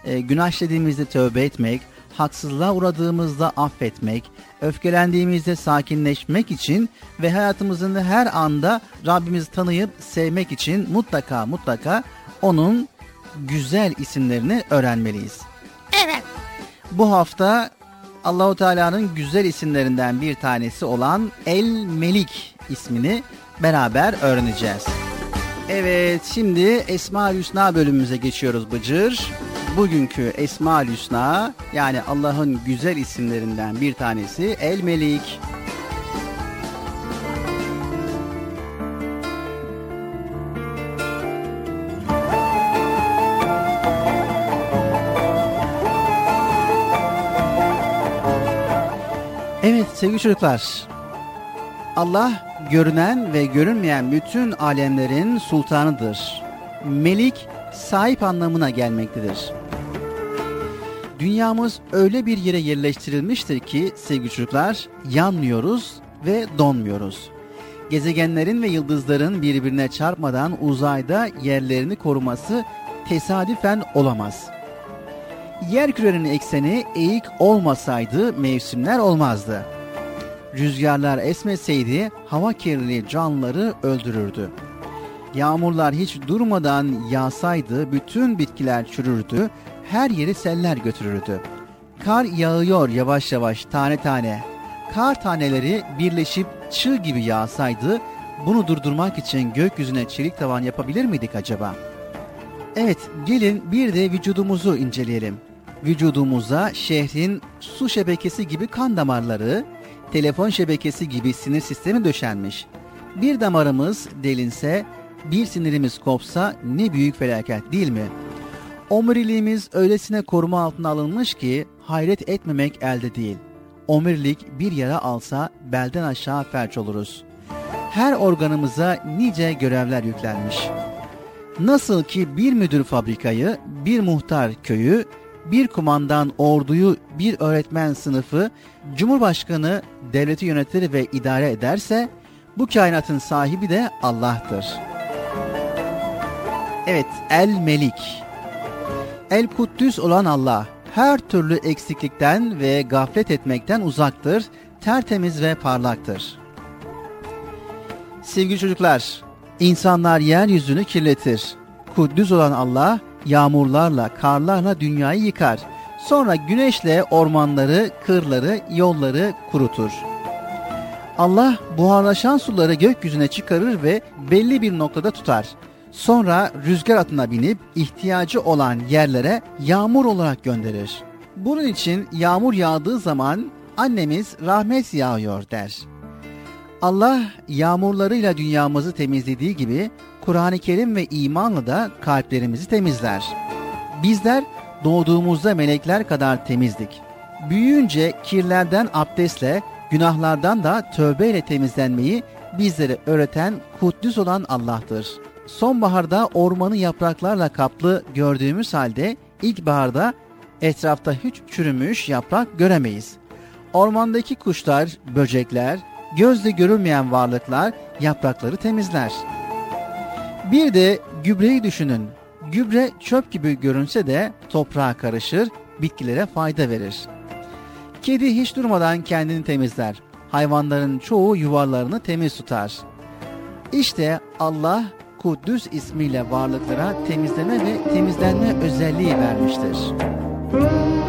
e, günah işlediğimizde tövbe etmek, haksızlığa uğradığımızda affetmek, öfkelendiğimizde sakinleşmek için ve hayatımızın her anda Rabbimizi tanıyıp sevmek için mutlaka mutlaka onun güzel isimlerini öğrenmeliyiz. Evet. Bu hafta Allahu Teala'nın güzel isimlerinden bir tanesi olan El Melik ismini beraber öğreneceğiz. Evet şimdi Esma Hüsna bölümümüze geçiyoruz Bıcır. Bugünkü Esma Hüsna yani Allah'ın güzel isimlerinden bir tanesi El Melik. Evet sevgili çocuklar. Allah görünen ve görünmeyen bütün alemlerin sultanıdır. Melik sahip anlamına gelmektedir. Dünyamız öyle bir yere yerleştirilmiştir ki sevgili çocuklar yanmıyoruz ve donmuyoruz. Gezegenlerin ve yıldızların birbirine çarpmadan uzayda yerlerini koruması tesadüfen olamaz. Yer kürenin ekseni eğik olmasaydı mevsimler olmazdı. Rüzgarlar esmeseydi hava kirliliği canlıları öldürürdü. Yağmurlar hiç durmadan yağsaydı bütün bitkiler çürürdü, her yeri seller götürürdü. Kar yağıyor yavaş yavaş tane tane. Kar taneleri birleşip çığ gibi yağsaydı bunu durdurmak için gökyüzüne çelik tavan yapabilir miydik acaba? Evet, gelin bir de vücudumuzu inceleyelim. Vücudumuza şehrin su şebekesi gibi kan damarları, telefon şebekesi gibi sinir sistemi döşenmiş. Bir damarımız delinse, bir sinirimiz kopsa ne büyük felaket değil mi? Omuriliğimiz öylesine koruma altına alınmış ki hayret etmemek elde değil. Omurilik bir yara alsa belden aşağı felç oluruz. Her organımıza nice görevler yüklenmiş. Nasıl ki bir müdür fabrikayı, bir muhtar köyü, bir kumandan orduyu, bir öğretmen sınıfı, cumhurbaşkanı devleti yönetir ve idare ederse, bu kainatın sahibi de Allah'tır. Evet, El Melik. El Kuddüs olan Allah, her türlü eksiklikten ve gaflet etmekten uzaktır, tertemiz ve parlaktır. Sevgili çocuklar, insanlar yeryüzünü kirletir. Kuddüs olan Allah, yağmurlarla, karlarla dünyayı yıkar. Sonra güneşle ormanları, kırları, yolları kurutur. Allah buharlaşan suları gökyüzüne çıkarır ve belli bir noktada tutar. Sonra rüzgar atına binip ihtiyacı olan yerlere yağmur olarak gönderir. Bunun için yağmur yağdığı zaman annemiz rahmet yağıyor der. Allah yağmurlarıyla dünyamızı temizlediği gibi Kur'an-ı Kerim ve imanla da kalplerimizi temizler. Bizler doğduğumuzda melekler kadar temizdik. Büyüyünce kirlerden abdestle, günahlardan da tövbeyle temizlenmeyi bizlere öğreten kuddüs olan Allah'tır. Sonbaharda ormanı yapraklarla kaplı gördüğümüz halde ilkbaharda etrafta hiç çürümüş yaprak göremeyiz. Ormandaki kuşlar, böcekler, gözle görülmeyen varlıklar yaprakları temizler. Bir de gübreyi düşünün. Gübre çöp gibi görünse de toprağa karışır, bitkilere fayda verir. Kedi hiç durmadan kendini temizler. Hayvanların çoğu yuvalarını temiz tutar. İşte Allah Kuddüs ismiyle varlıklara temizleme ve temizlenme özelliği vermiştir. Müzik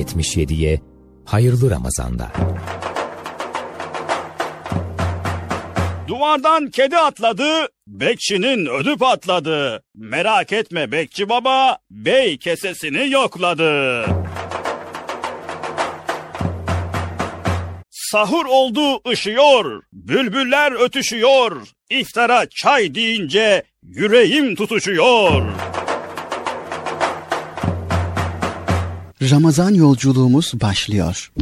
77'ye hayırlı Ramazanlar. Duvardan kedi atladı, bekçinin ödü patladı. Merak etme bekçi baba, bey kesesini yokladı. Sahur oldu ışıyor, bülbüller ötüşüyor. İftara çay deyince yüreğim tutuşuyor. Ramazan yolculuğumuz başlıyor.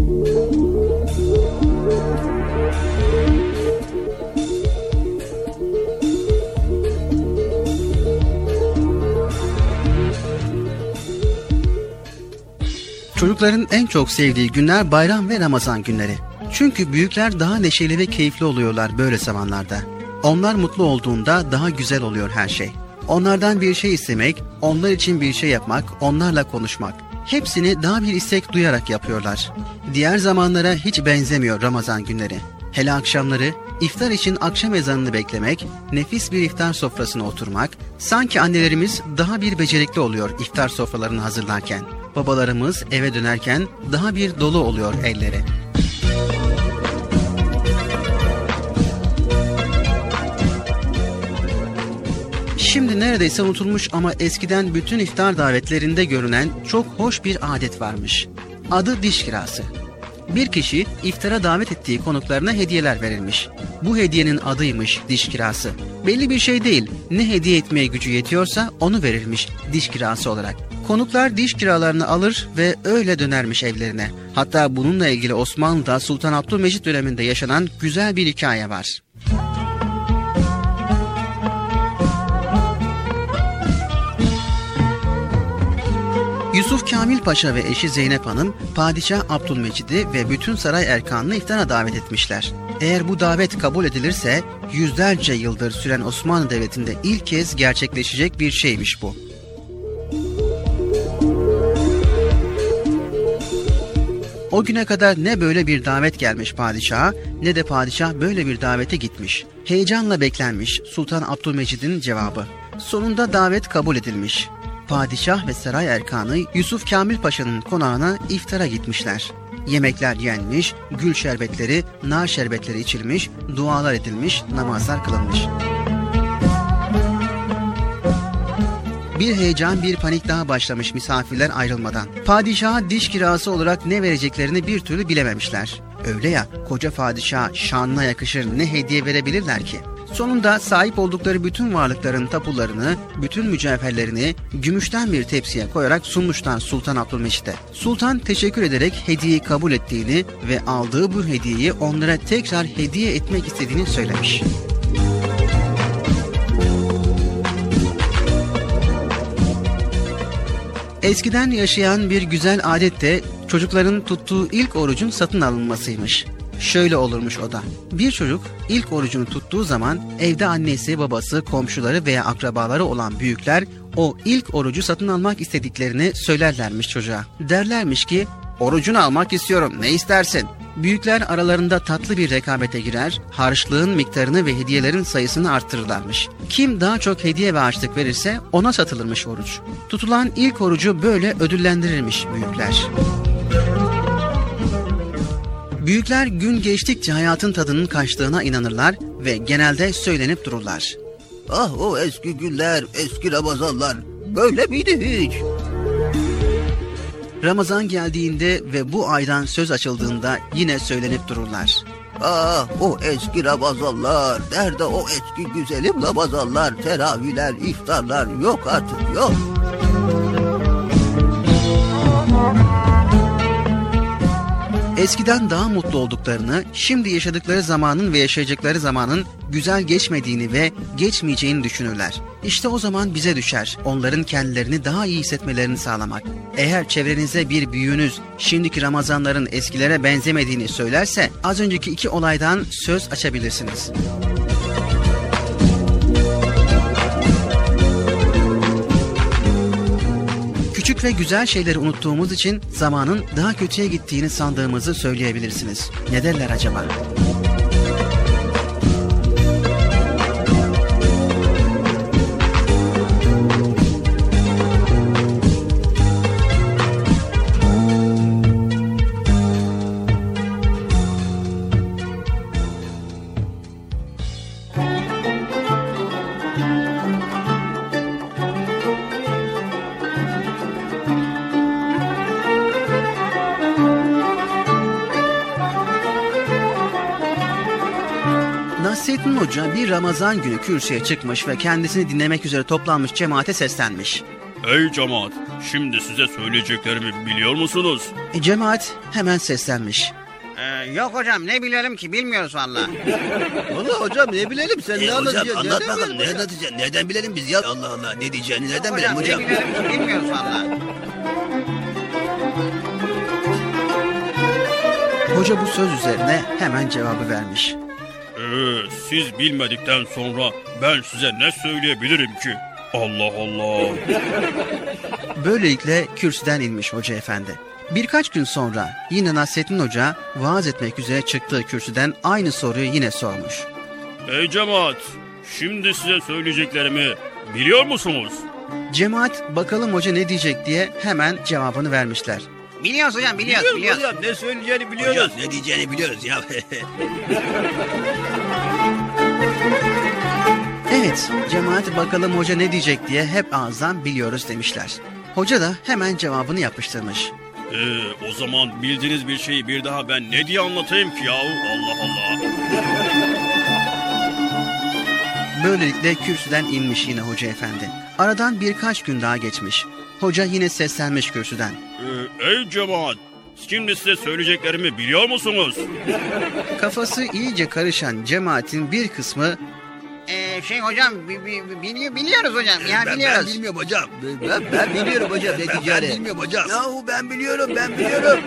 Çocukların en çok sevdiği günler bayram ve Ramazan günleri. Çünkü büyükler daha neşeli ve keyifli oluyorlar böyle zamanlarda. Onlar mutlu olduğunda daha güzel oluyor her şey. Onlardan bir şey istemek, onlar için bir şey yapmak, onlarla konuşmak Hepsini daha bir istek duyarak yapıyorlar. Diğer zamanlara hiç benzemiyor Ramazan günleri. Hele akşamları iftar için akşam ezanını beklemek, nefis bir iftar sofrasına oturmak, sanki annelerimiz daha bir becerikli oluyor iftar sofralarını hazırlarken. Babalarımız eve dönerken daha bir dolu oluyor elleri. Şimdi neredeyse unutulmuş ama eskiden bütün iftar davetlerinde görünen çok hoş bir adet varmış. Adı diş kirası. Bir kişi iftara davet ettiği konuklarına hediyeler verilmiş. Bu hediyenin adıymış diş kirası. Belli bir şey değil, ne hediye etmeye gücü yetiyorsa onu verilmiş diş kirası olarak. Konuklar diş kiralarını alır ve öyle dönermiş evlerine. Hatta bununla ilgili Osmanlı'da Sultan Abdülmecit döneminde yaşanan güzel bir hikaye var. Yusuf Kamil Paşa ve eşi Zeynep Hanım, Padişah Abdülmecid'i ve bütün saray erkanını iftara davet etmişler. Eğer bu davet kabul edilirse yüzlerce yıldır süren Osmanlı Devleti'nde ilk kez gerçekleşecek bir şeymiş bu. O güne kadar ne böyle bir davet gelmiş padişaha ne de padişah böyle bir davete gitmiş. Heyecanla beklenmiş Sultan Abdülmecid'in cevabı. Sonunda davet kabul edilmiş padişah ve saray erkanı Yusuf Kamil Paşa'nın konağına iftara gitmişler. Yemekler yenmiş, gül şerbetleri, nar şerbetleri içilmiş, dualar edilmiş, namazlar kılınmış. Bir heyecan, bir panik daha başlamış misafirler ayrılmadan. Padişaha diş kirası olarak ne vereceklerini bir türlü bilememişler. Öyle ya, koca padişah şanına yakışır ne hediye verebilirler ki? Sonunda sahip oldukları bütün varlıkların tapularını, bütün mücevherlerini gümüşten bir tepsiye koyarak sunmuşlar Sultan Abdülmecit'e. Sultan teşekkür ederek hediyeyi kabul ettiğini ve aldığı bu hediyeyi onlara tekrar hediye etmek istediğini söylemiş. Eskiden yaşayan bir güzel adet de çocukların tuttuğu ilk orucun satın alınmasıymış. Şöyle olurmuş o da. Bir çocuk ilk orucunu tuttuğu zaman evde annesi, babası, komşuları veya akrabaları olan büyükler o ilk orucu satın almak istediklerini söylerlermiş çocuğa. Derlermiş ki orucunu almak istiyorum ne istersin? Büyükler aralarında tatlı bir rekabete girer, harçlığın miktarını ve hediyelerin sayısını arttırırlarmış. Kim daha çok hediye ve harçlık verirse ona satılırmış oruç. Tutulan ilk orucu böyle ödüllendirirmiş büyükler. Büyükler gün geçtikçe hayatın tadının kaçtığına inanırlar ve genelde söylenip dururlar. Ah o eski günler, eski Ramazanlar. Böyle miydi hiç? Ramazan geldiğinde ve bu aydan söz açıldığında yine söylenip dururlar. Ah o eski Ramazanlar, nerede o eski güzelim Ramazanlar, teravihler, iftarlar yok artık yok. Eskiden daha mutlu olduklarını, şimdi yaşadıkları zamanın ve yaşayacakları zamanın güzel geçmediğini ve geçmeyeceğini düşünürler. İşte o zaman bize düşer onların kendilerini daha iyi hissetmelerini sağlamak. Eğer çevrenize bir büyüğünüz şimdiki Ramazanların eskilere benzemediğini söylerse az önceki iki olaydan söz açabilirsiniz. Küçük ve güzel şeyleri unuttuğumuz için zamanın daha kötüye gittiğini sandığımızı söyleyebilirsiniz. Ne derler acaba? Hoca bir Ramazan günü kürsüye çıkmış ve kendisini dinlemek üzere toplanmış cemaate seslenmiş. Ey cemaat, şimdi size söyleyeceklerimi biliyor musunuz? E, cemaat hemen seslenmiş. Ee, yok hocam ne bilelim ki bilmiyoruz valla. Valla hocam ne bilelim sen E ne hocam anlatacaksın? anlat bakalım ne anlatacaksın? Nereden bilelim biz ya? Allah Allah ne diyeceğini nereden bilelim hocam hocam? ne bilelim ki bilmiyoruz valla. Hoca bu söz üzerine hemen cevabı vermiş. Ee, siz bilmedikten sonra ben size ne söyleyebilirim ki? Allah Allah. Böylelikle kürsüden inmiş hoca efendi. Birkaç gün sonra yine Nasrettin Hoca vaaz etmek üzere çıktığı kürsüden aynı soruyu yine sormuş. Ey cemaat, şimdi size söyleyeceklerimi biliyor musunuz? Cemaat bakalım hoca ne diyecek diye hemen cevabını vermişler. Biliyoruz hocam biliyoruz biliyoruz. hocam ne söyleyeceğini biliyoruz. Hocam ne diyeceğini biliyoruz ya. Evet, cemaat bakalım hoca ne diyecek diye hep ağızdan biliyoruz demişler. Hoca da hemen cevabını yapıştırmış. Ee, o zaman bildiğiniz bir şeyi bir daha ben ne diye anlatayım ki yahu? Allah Allah. Böylelikle kürsüden inmiş yine hoca efendi. Aradan birkaç gün daha geçmiş. Hoca yine seslenmiş kürsüden. Ee, ey cemaat, şimdi size söyleyeceklerimi biliyor musunuz? Kafası iyice karışan cemaatin bir kısmı Ee, şey hocam bi- bi- biliyor, biliyoruz hocam ya ben, ben biliyoruz. bilmiyorum hocam. Ben, ben biliyorum hocam ne diyeceğini. Ben bilmiyorum hocam. Yahu ben biliyorum ben biliyorum.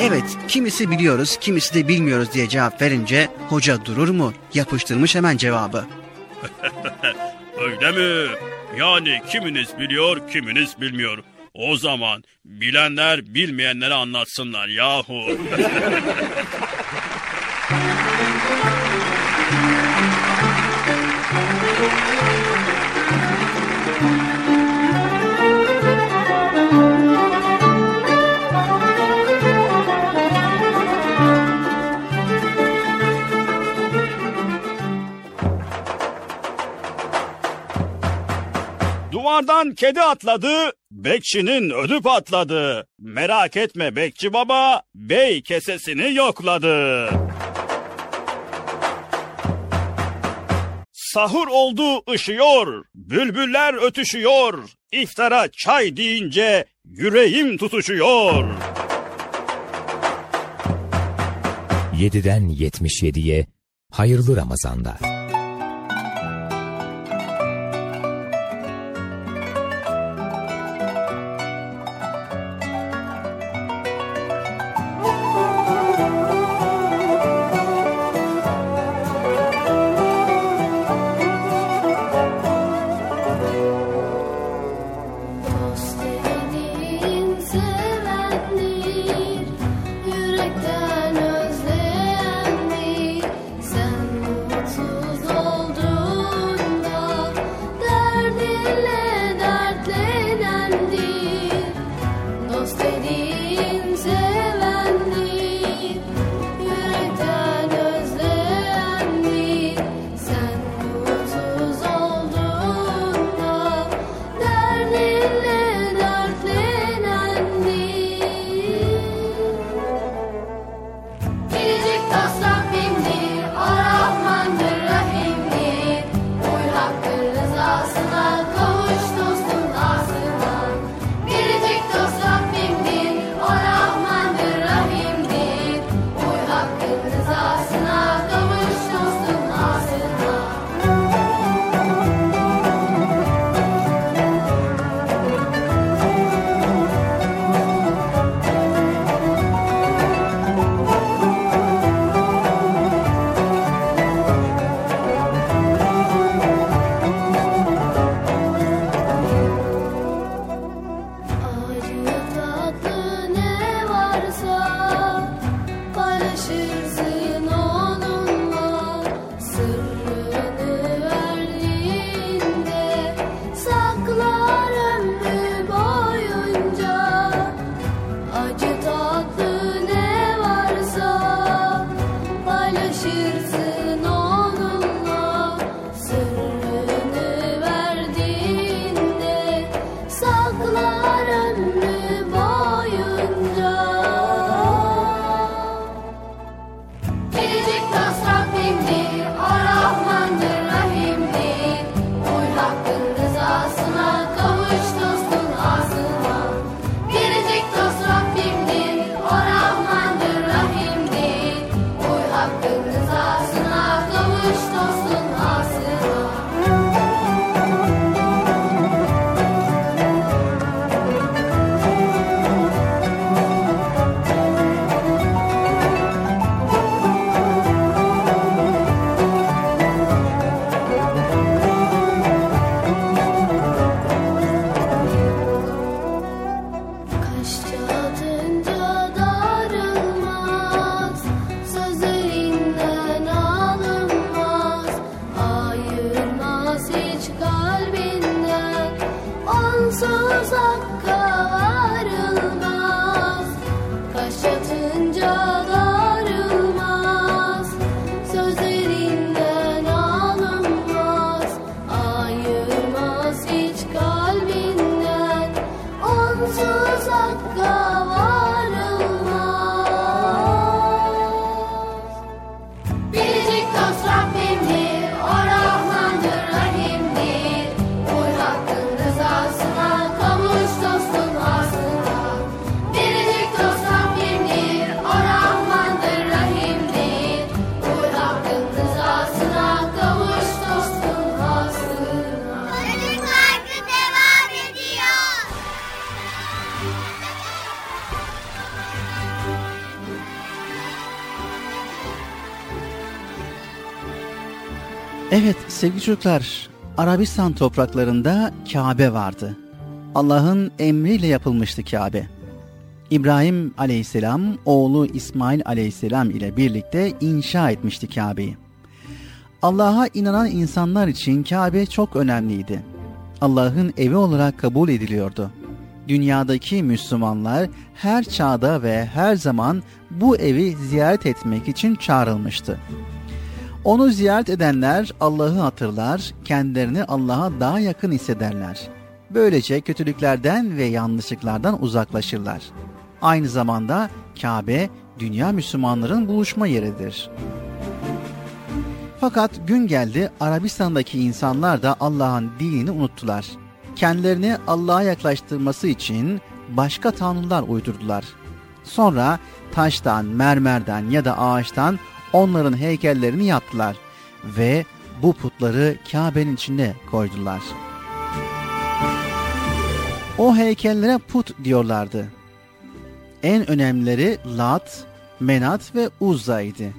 evet kimisi biliyoruz kimisi de bilmiyoruz diye cevap verince hoca durur mu? Yapıştırmış hemen cevabı. Öyle mi? Yani kiminiz biliyor, kiminiz bilmiyor. O zaman bilenler bilmeyenlere anlatsınlar yahu. Duvardan kedi atladı, bekçinin ödü patladı. Merak etme bekçi baba, bey kesesini yokladı. Sahur oldu ışıyor, bülbüller ötüşüyor. İftara çay deyince yüreğim tutuşuyor. 7'den 77'ye hayırlı Ramazanlar. Sevgili çocuklar, Arabistan topraklarında Kabe vardı. Allah'ın emriyle yapılmıştı Kabe. İbrahim aleyhisselam oğlu İsmail aleyhisselam ile birlikte inşa etmişti Kabe'yi. Allah'a inanan insanlar için Kabe çok önemliydi. Allah'ın evi olarak kabul ediliyordu. Dünyadaki Müslümanlar her çağda ve her zaman bu evi ziyaret etmek için çağrılmıştı. Onu ziyaret edenler Allah'ı hatırlar, kendilerini Allah'a daha yakın hissederler. Böylece kötülüklerden ve yanlışlıklardan uzaklaşırlar. Aynı zamanda Kabe dünya Müslümanların buluşma yeridir. Fakat gün geldi Arabistan'daki insanlar da Allah'ın dinini unuttular. Kendilerini Allah'a yaklaştırması için başka tanrılar uydurdular. Sonra taştan, mermerden ya da ağaçtan onların heykellerini yaptılar ve bu putları Kabe'nin içine koydular. O heykellere put diyorlardı. En önemlileri Lat, Menat ve Uzza idi.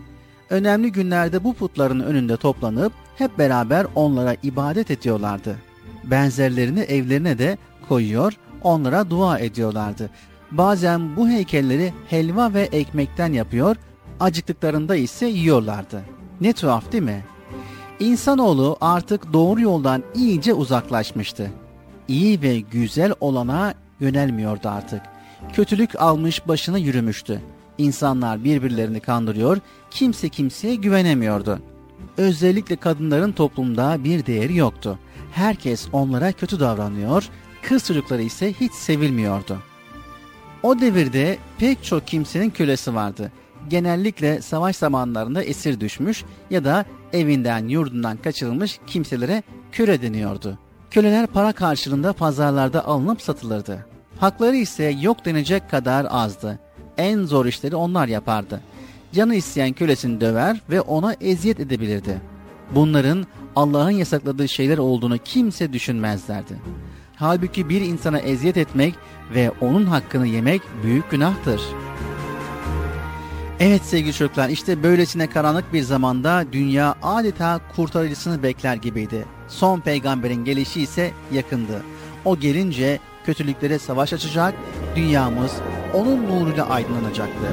Önemli günlerde bu putların önünde toplanıp hep beraber onlara ibadet ediyorlardı. Benzerlerini evlerine de koyuyor, onlara dua ediyorlardı. Bazen bu heykelleri helva ve ekmekten yapıyor, acıktıklarında ise yiyorlardı. Ne tuhaf değil mi? İnsanoğlu artık doğru yoldan iyice uzaklaşmıştı. İyi ve güzel olana yönelmiyordu artık. Kötülük almış başına yürümüştü. İnsanlar birbirlerini kandırıyor, kimse kimseye güvenemiyordu. Özellikle kadınların toplumda bir değeri yoktu. Herkes onlara kötü davranıyor, kız çocukları ise hiç sevilmiyordu. O devirde pek çok kimsenin kölesi vardı genellikle savaş zamanlarında esir düşmüş ya da evinden yurdundan kaçırılmış kimselere köle deniyordu. Köleler para karşılığında pazarlarda alınıp satılırdı. Hakları ise yok denecek kadar azdı. En zor işleri onlar yapardı. Canı isteyen kölesini döver ve ona eziyet edebilirdi. Bunların Allah'ın yasakladığı şeyler olduğunu kimse düşünmezlerdi. Halbuki bir insana eziyet etmek ve onun hakkını yemek büyük günahtır.'' Evet sevgili çocuklar işte böylesine karanlık bir zamanda dünya adeta kurtarıcısını bekler gibiydi. Son peygamberin gelişi ise yakındı. O gelince kötülüklere savaş açacak, dünyamız onun nuruyla aydınlanacaktı.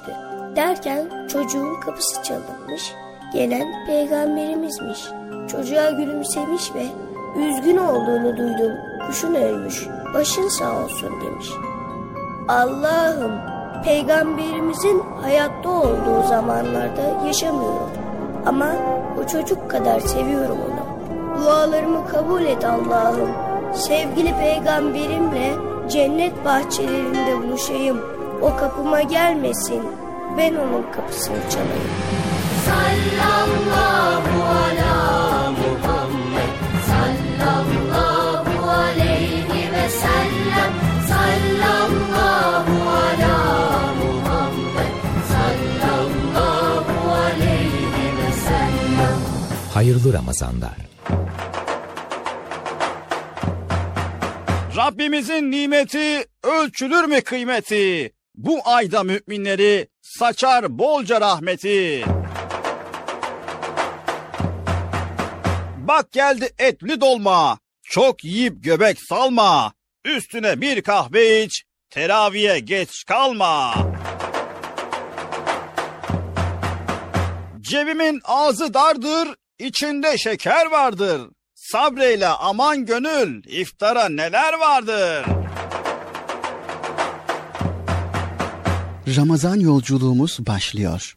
Anlamıştı. Derken çocuğun kapısı çalınmış. Gelen peygamberimizmiş. Çocuğa gülümsemiş ve üzgün olduğunu duydum. Kuşun ölmüş. Başın sağ olsun demiş. Allah'ım peygamberimizin hayatta olduğu zamanlarda yaşamıyorum. Ama o çocuk kadar seviyorum onu. Dualarımı kabul et Allah'ım. Sevgili peygamberimle cennet bahçelerinde buluşayım. O kapıma gelmesin. Ben onun kapısını çalayım. Sallallahu ala Muhammed Sallallahu aleyhi ve sellem Sallallahu ala Muhammed Sallallahu aleyhi ve sellem Hayırlı Ramazanlar. Rabbimizin nimeti ölçülür mü kıymeti? Bu ayda müminleri saçar bolca rahmeti. Bak geldi etli dolma, çok yiyip göbek salma. Üstüne bir kahve iç, teraviye geç kalma. Cebimin ağzı dardır, içinde şeker vardır. Sabreyle aman gönül, iftara neler vardır? Ramazan yolculuğumuz başlıyor.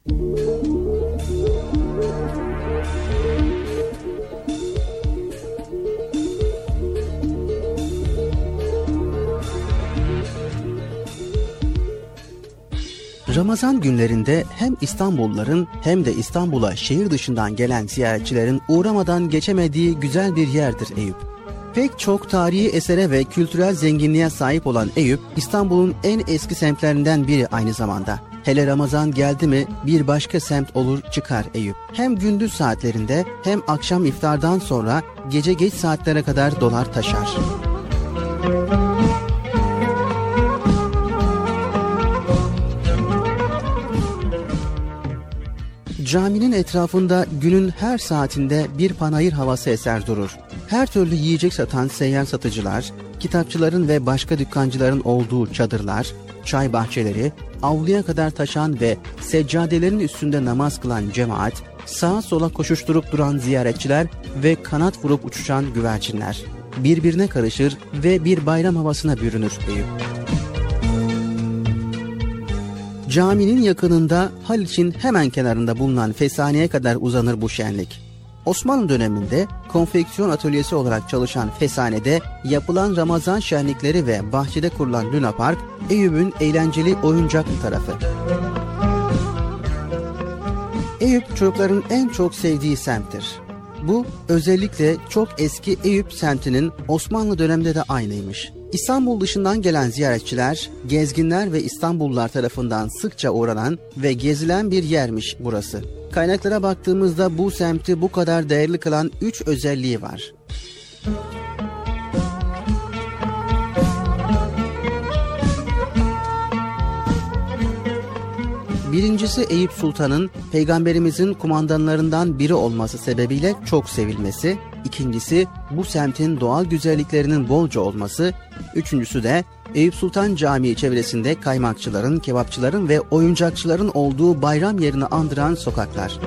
Ramazan günlerinde hem İstanbulluların hem de İstanbul'a şehir dışından gelen ziyaretçilerin uğramadan geçemediği güzel bir yerdir Eyüp. Pek çok tarihi esere ve kültürel zenginliğe sahip olan Eyüp, İstanbul'un en eski semtlerinden biri aynı zamanda. Hele Ramazan geldi mi bir başka semt olur çıkar Eyüp. Hem gündüz saatlerinde hem akşam iftardan sonra gece geç saatlere kadar dolar taşar. Caminin etrafında günün her saatinde bir panayır havası eser durur. Her türlü yiyecek satan seyyar satıcılar, kitapçıların ve başka dükkancıların olduğu çadırlar, çay bahçeleri, avluya kadar taşan ve seccadelerin üstünde namaz kılan cemaat, sağa sola koşuşturup duran ziyaretçiler ve kanat vurup uçuşan güvercinler. Birbirine karışır ve bir bayram havasına bürünür Eyüp. Caminin yakınında Haliç'in hemen kenarında bulunan Fesane'ye kadar uzanır bu şenlik. Osmanlı döneminde konfeksiyon atölyesi olarak çalışan Fesane'de yapılan Ramazan şenlikleri ve bahçede kurulan Luna Park, Eyüp'ün eğlenceli oyuncak tarafı. Eyüp çocukların en çok sevdiği semttir. Bu özellikle çok eski Eyüp semtinin Osmanlı döneminde de aynıymış. İstanbul dışından gelen ziyaretçiler, gezginler ve İstanbullular tarafından sıkça uğranan ve gezilen bir yermiş burası. Kaynaklara baktığımızda bu semti bu kadar değerli kılan üç özelliği var. Birincisi Eyüp Sultan'ın peygamberimizin kumandanlarından biri olması sebebiyle çok sevilmesi. İkincisi bu semtin doğal güzelliklerinin bolca olması. Üçüncüsü de Eyüp Sultan Camii çevresinde kaymakçıların, kebapçıların ve oyuncakçıların olduğu bayram yerini andıran sokaklar.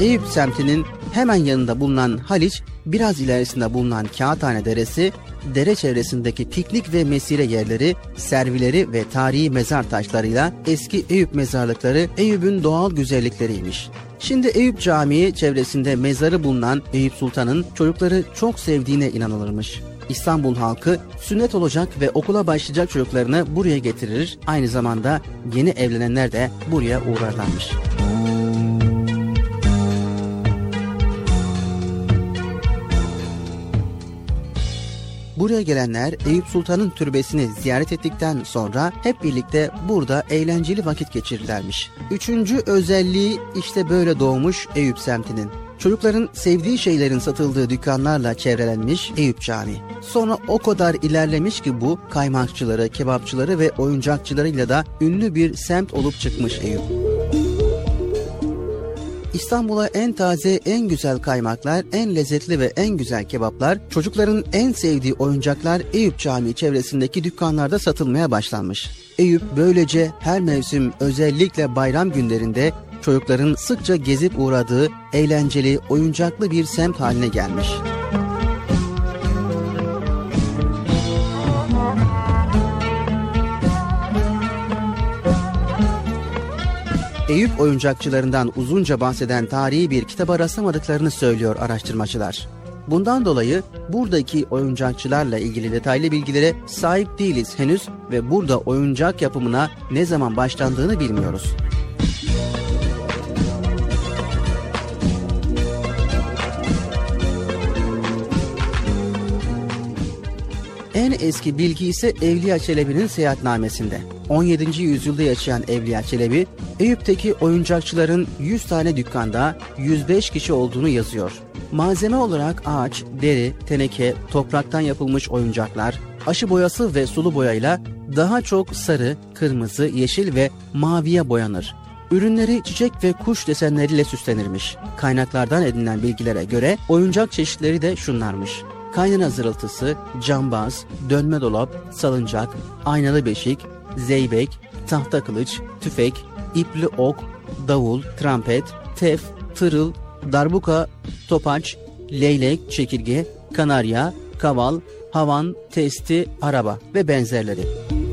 Eyüp semtinin hemen yanında bulunan Haliç, biraz ilerisinde bulunan Kağıthane Deresi, dere çevresindeki piknik ve mesire yerleri, servileri ve tarihi mezar taşlarıyla eski Eyüp mezarlıkları Eyüp'ün doğal güzellikleriymiş. Şimdi Eyüp Camii çevresinde mezarı bulunan Eyüp Sultan'ın çocukları çok sevdiğine inanılırmış. İstanbul halkı sünnet olacak ve okula başlayacak çocuklarını buraya getirir. Aynı zamanda yeni evlenenler de buraya uğrarlarmış. Buraya gelenler Eyüp Sultan'ın türbesini ziyaret ettikten sonra hep birlikte burada eğlenceli vakit geçirirlermiş. Üçüncü özelliği işte böyle doğmuş Eyüp semtinin. Çocukların sevdiği şeylerin satıldığı dükkanlarla çevrelenmiş Eyüp Camii. Sonra o kadar ilerlemiş ki bu kaymakçıları, kebapçıları ve oyuncakçılarıyla da ünlü bir semt olup çıkmış Eyüp. İstanbul'a en taze, en güzel kaymaklar, en lezzetli ve en güzel kebaplar, çocukların en sevdiği oyuncaklar Eyüp Camii çevresindeki dükkanlarda satılmaya başlanmış. Eyüp böylece her mevsim özellikle bayram günlerinde çocukların sıkça gezip uğradığı eğlenceli, oyuncaklı bir semt haline gelmiş. Eyüp oyuncakçılarından uzunca bahseden tarihi bir kitaba rastlamadıklarını söylüyor araştırmacılar. Bundan dolayı buradaki oyuncakçılarla ilgili detaylı bilgilere sahip değiliz henüz ve burada oyuncak yapımına ne zaman başlandığını bilmiyoruz. En eski bilgi ise Evliya Çelebi'nin seyahatnamesinde. 17. yüzyılda yaşayan Evliya Çelebi, Eyüp'teki oyuncakçıların 100 tane dükkanda 105 kişi olduğunu yazıyor. Malzeme olarak ağaç, deri, teneke, topraktan yapılmış oyuncaklar, aşı boyası ve sulu boyayla daha çok sarı, kırmızı, yeşil ve maviye boyanır. Ürünleri çiçek ve kuş desenleriyle süslenirmiş. Kaynaklardan edinilen bilgilere göre oyuncak çeşitleri de şunlarmış kaynana zırıltısı, cambaz, dönme dolap, salıncak, aynalı beşik, zeybek, tahta kılıç, tüfek, ipli ok, davul, trampet, tef, tırıl, darbuka, topaç, leylek, çekirge, kanarya, kaval, havan, testi, araba ve benzerleri.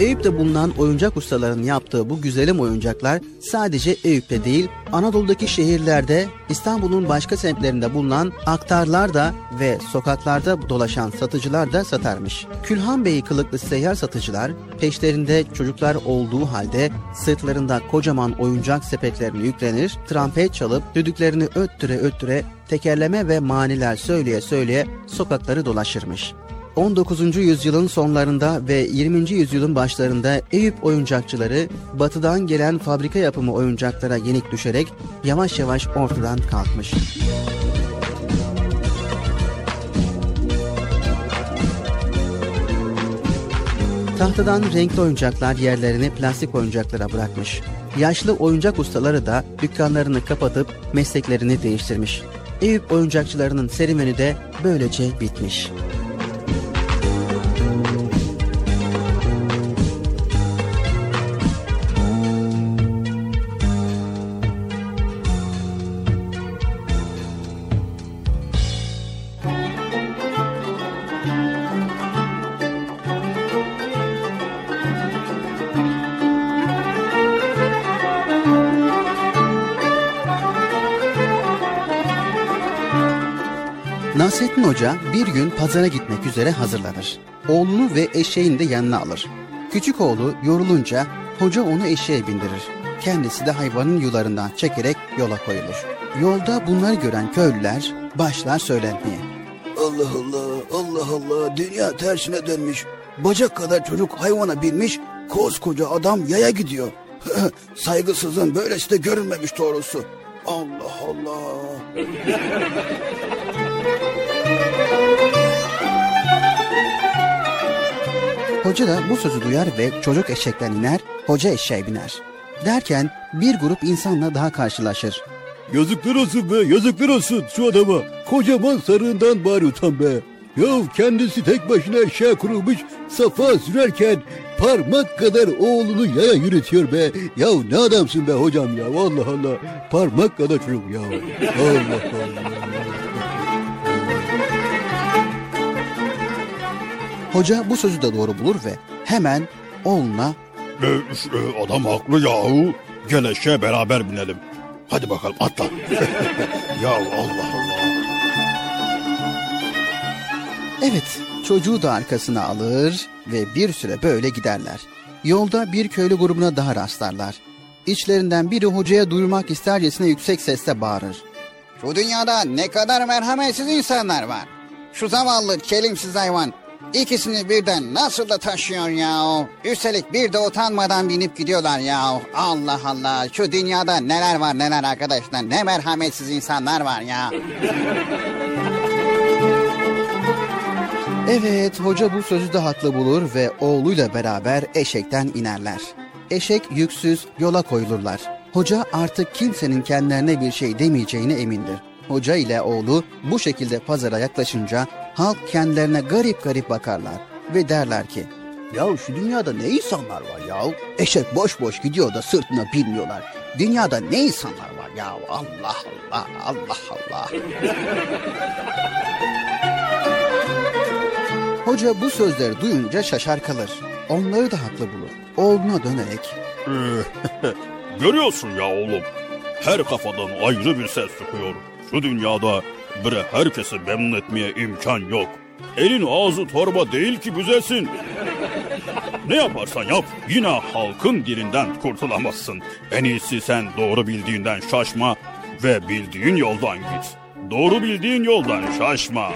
Eyüp'te bulunan oyuncak ustalarının yaptığı bu güzelim oyuncaklar sadece Eyüp'te değil, Anadolu'daki şehirlerde, İstanbul'un başka semtlerinde bulunan aktarlar da ve sokaklarda dolaşan satıcılar da satarmış. Külhan Bey'i kılıklı seyyar satıcılar, peşlerinde çocuklar olduğu halde sırtlarında kocaman oyuncak sepetlerini yüklenir, trampet çalıp düdüklerini öttüre öttüre tekerleme ve maniler söyleye söyleye sokakları dolaşırmış. 19. yüzyılın sonlarında ve 20. yüzyılın başlarında Eyüp oyuncakçıları batıdan gelen fabrika yapımı oyuncaklara yenik düşerek yavaş yavaş ortadan kalkmış. Tahtadan renkli oyuncaklar yerlerini plastik oyuncaklara bırakmış. Yaşlı oyuncak ustaları da dükkanlarını kapatıp mesleklerini değiştirmiş. Eyüp oyuncakçılarının serüveni de böylece bitmiş. Hoca bir gün pazara gitmek üzere hazırlanır. Oğlunu ve eşeğini de yanına alır. Küçük oğlu yorulunca hoca onu eşeğe bindirir. Kendisi de hayvanın yularından çekerek yola koyulur. Yolda bunları gören köylüler başlar söylenmeye. Allah Allah, Allah Allah, dünya tersine dönmüş. Bacak kadar çocuk hayvana binmiş, koskoca adam yaya gidiyor. Saygısızın böylesi de görülmemiş doğrusu. Allah Allah. Hoca da bu sözü duyar ve çocuk eşekten iner, hoca eşeğe biner. Derken bir grup insanla daha karşılaşır. Yazıklar olsun be yazıklar olsun şu adama. Kocaman sarığından bari be. Ya kendisi tek başına eşeğe kurulmuş safa sürerken parmak kadar oğlunu yaya yürütüyor be. Ya ne adamsın be hocam ya Allah Allah. Parmak kadar çocuk ya. Allah Allah. Hoca bu sözü de doğru bulur ve hemen oğluna E, e, adam haklı yahu. Gel eşeğe beraber binelim. Hadi bakalım atla. ya Allah Allah. Evet, çocuğu da arkasına alır ve bir süre böyle giderler. Yolda bir köylü grubuna daha rastlarlar. İçlerinden biri hocaya duyurmak istercesine yüksek sesle bağırır. Şu dünyada ne kadar merhametsiz insanlar var. Şu zavallı kelimsiz hayvan ikisini birden nasıl da taşıyor ya. Üstelik bir de utanmadan binip gidiyorlar ya. Allah Allah şu dünyada neler var neler arkadaşlar ne merhametsiz insanlar var ya. Evet, hoca bu sözü de haklı bulur ve oğluyla beraber eşekten inerler. Eşek yüksüz yola koyulurlar. Hoca artık kimsenin kendilerine bir şey demeyeceğine emindir. Hoca ile oğlu bu şekilde pazara yaklaşınca halk kendilerine garip garip bakarlar ve derler ki Ya şu dünyada ne insanlar var ya? Eşek boş boş gidiyor da sırtına binmiyorlar. Dünyada ne insanlar var ya? Allah Allah Allah Allah. Hoca bu sözleri duyunca şaşar kalır. Onları da haklı bulur. Oğluna dönerek Görüyorsun ya oğlum. Her kafadan ayrı bir ses çıkıyor. Şu dünyada bre herkesi memnun etmeye imkan yok. Elin ağzı torba değil ki büzesin. Ne yaparsan yap yine halkın dilinden kurtulamazsın. En iyisi sen doğru bildiğinden şaşma ve bildiğin yoldan git. Doğru bildiğin yoldan şaşma.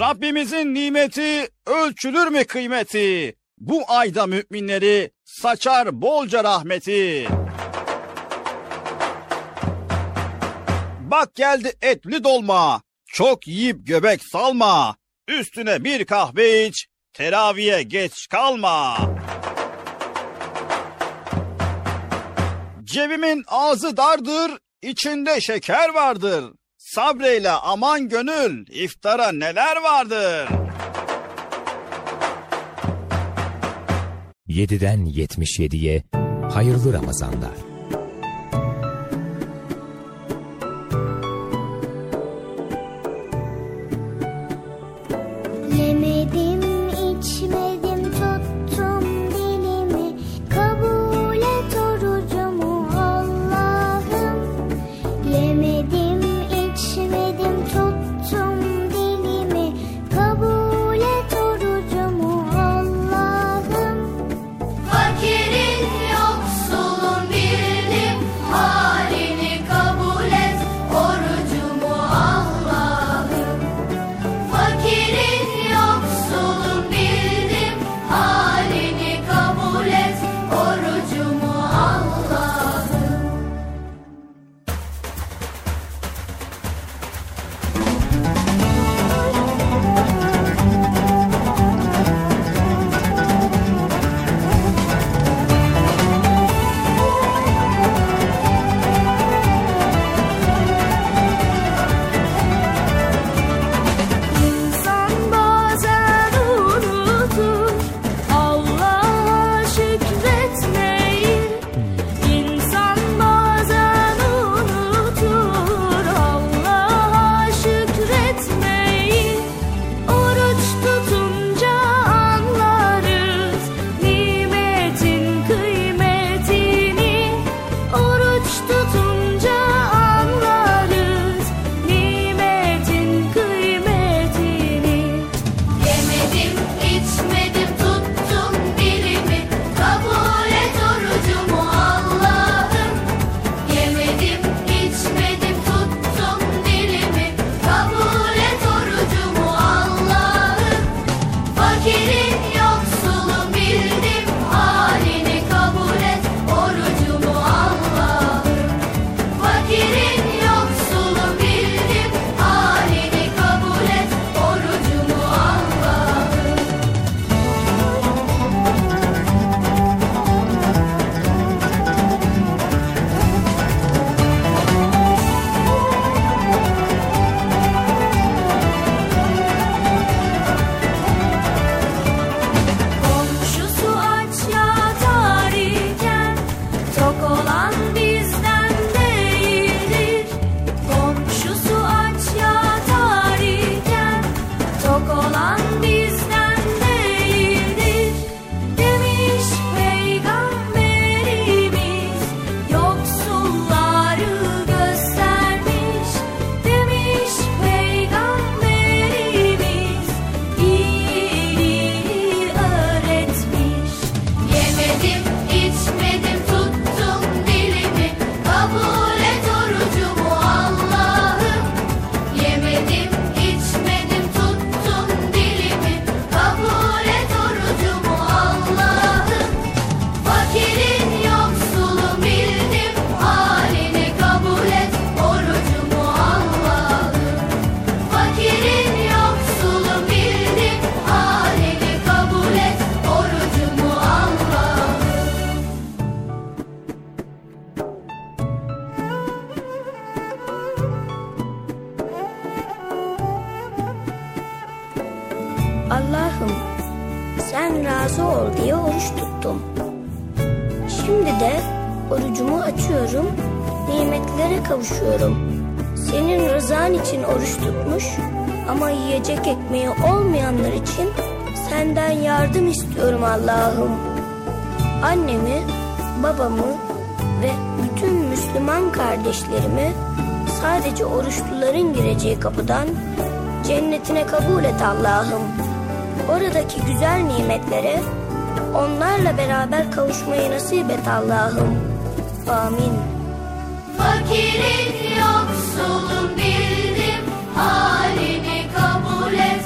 Rabbimizin nimeti ölçülür mü kıymeti? Bu ayda müminleri saçar bolca rahmeti. Bak geldi etli dolma. Çok yiyip göbek salma. Üstüne bir kahve iç. Teraviye geç kalma. Cebimin ağzı dardır, içinde şeker vardır. Sabreyle aman gönül, iftara neler vardır? 7'den 77'ye hayırlı Ramazanlar. Allah'ım. Annemi, babamı ve bütün Müslüman kardeşlerimi sadece oruçluların gireceği kapıdan cennetine kabul et Allah'ım. Oradaki güzel nimetlere onlarla beraber kavuşmayı nasip et Allah'ım. Amin. Fakirin yoksulun bildim halini kabul et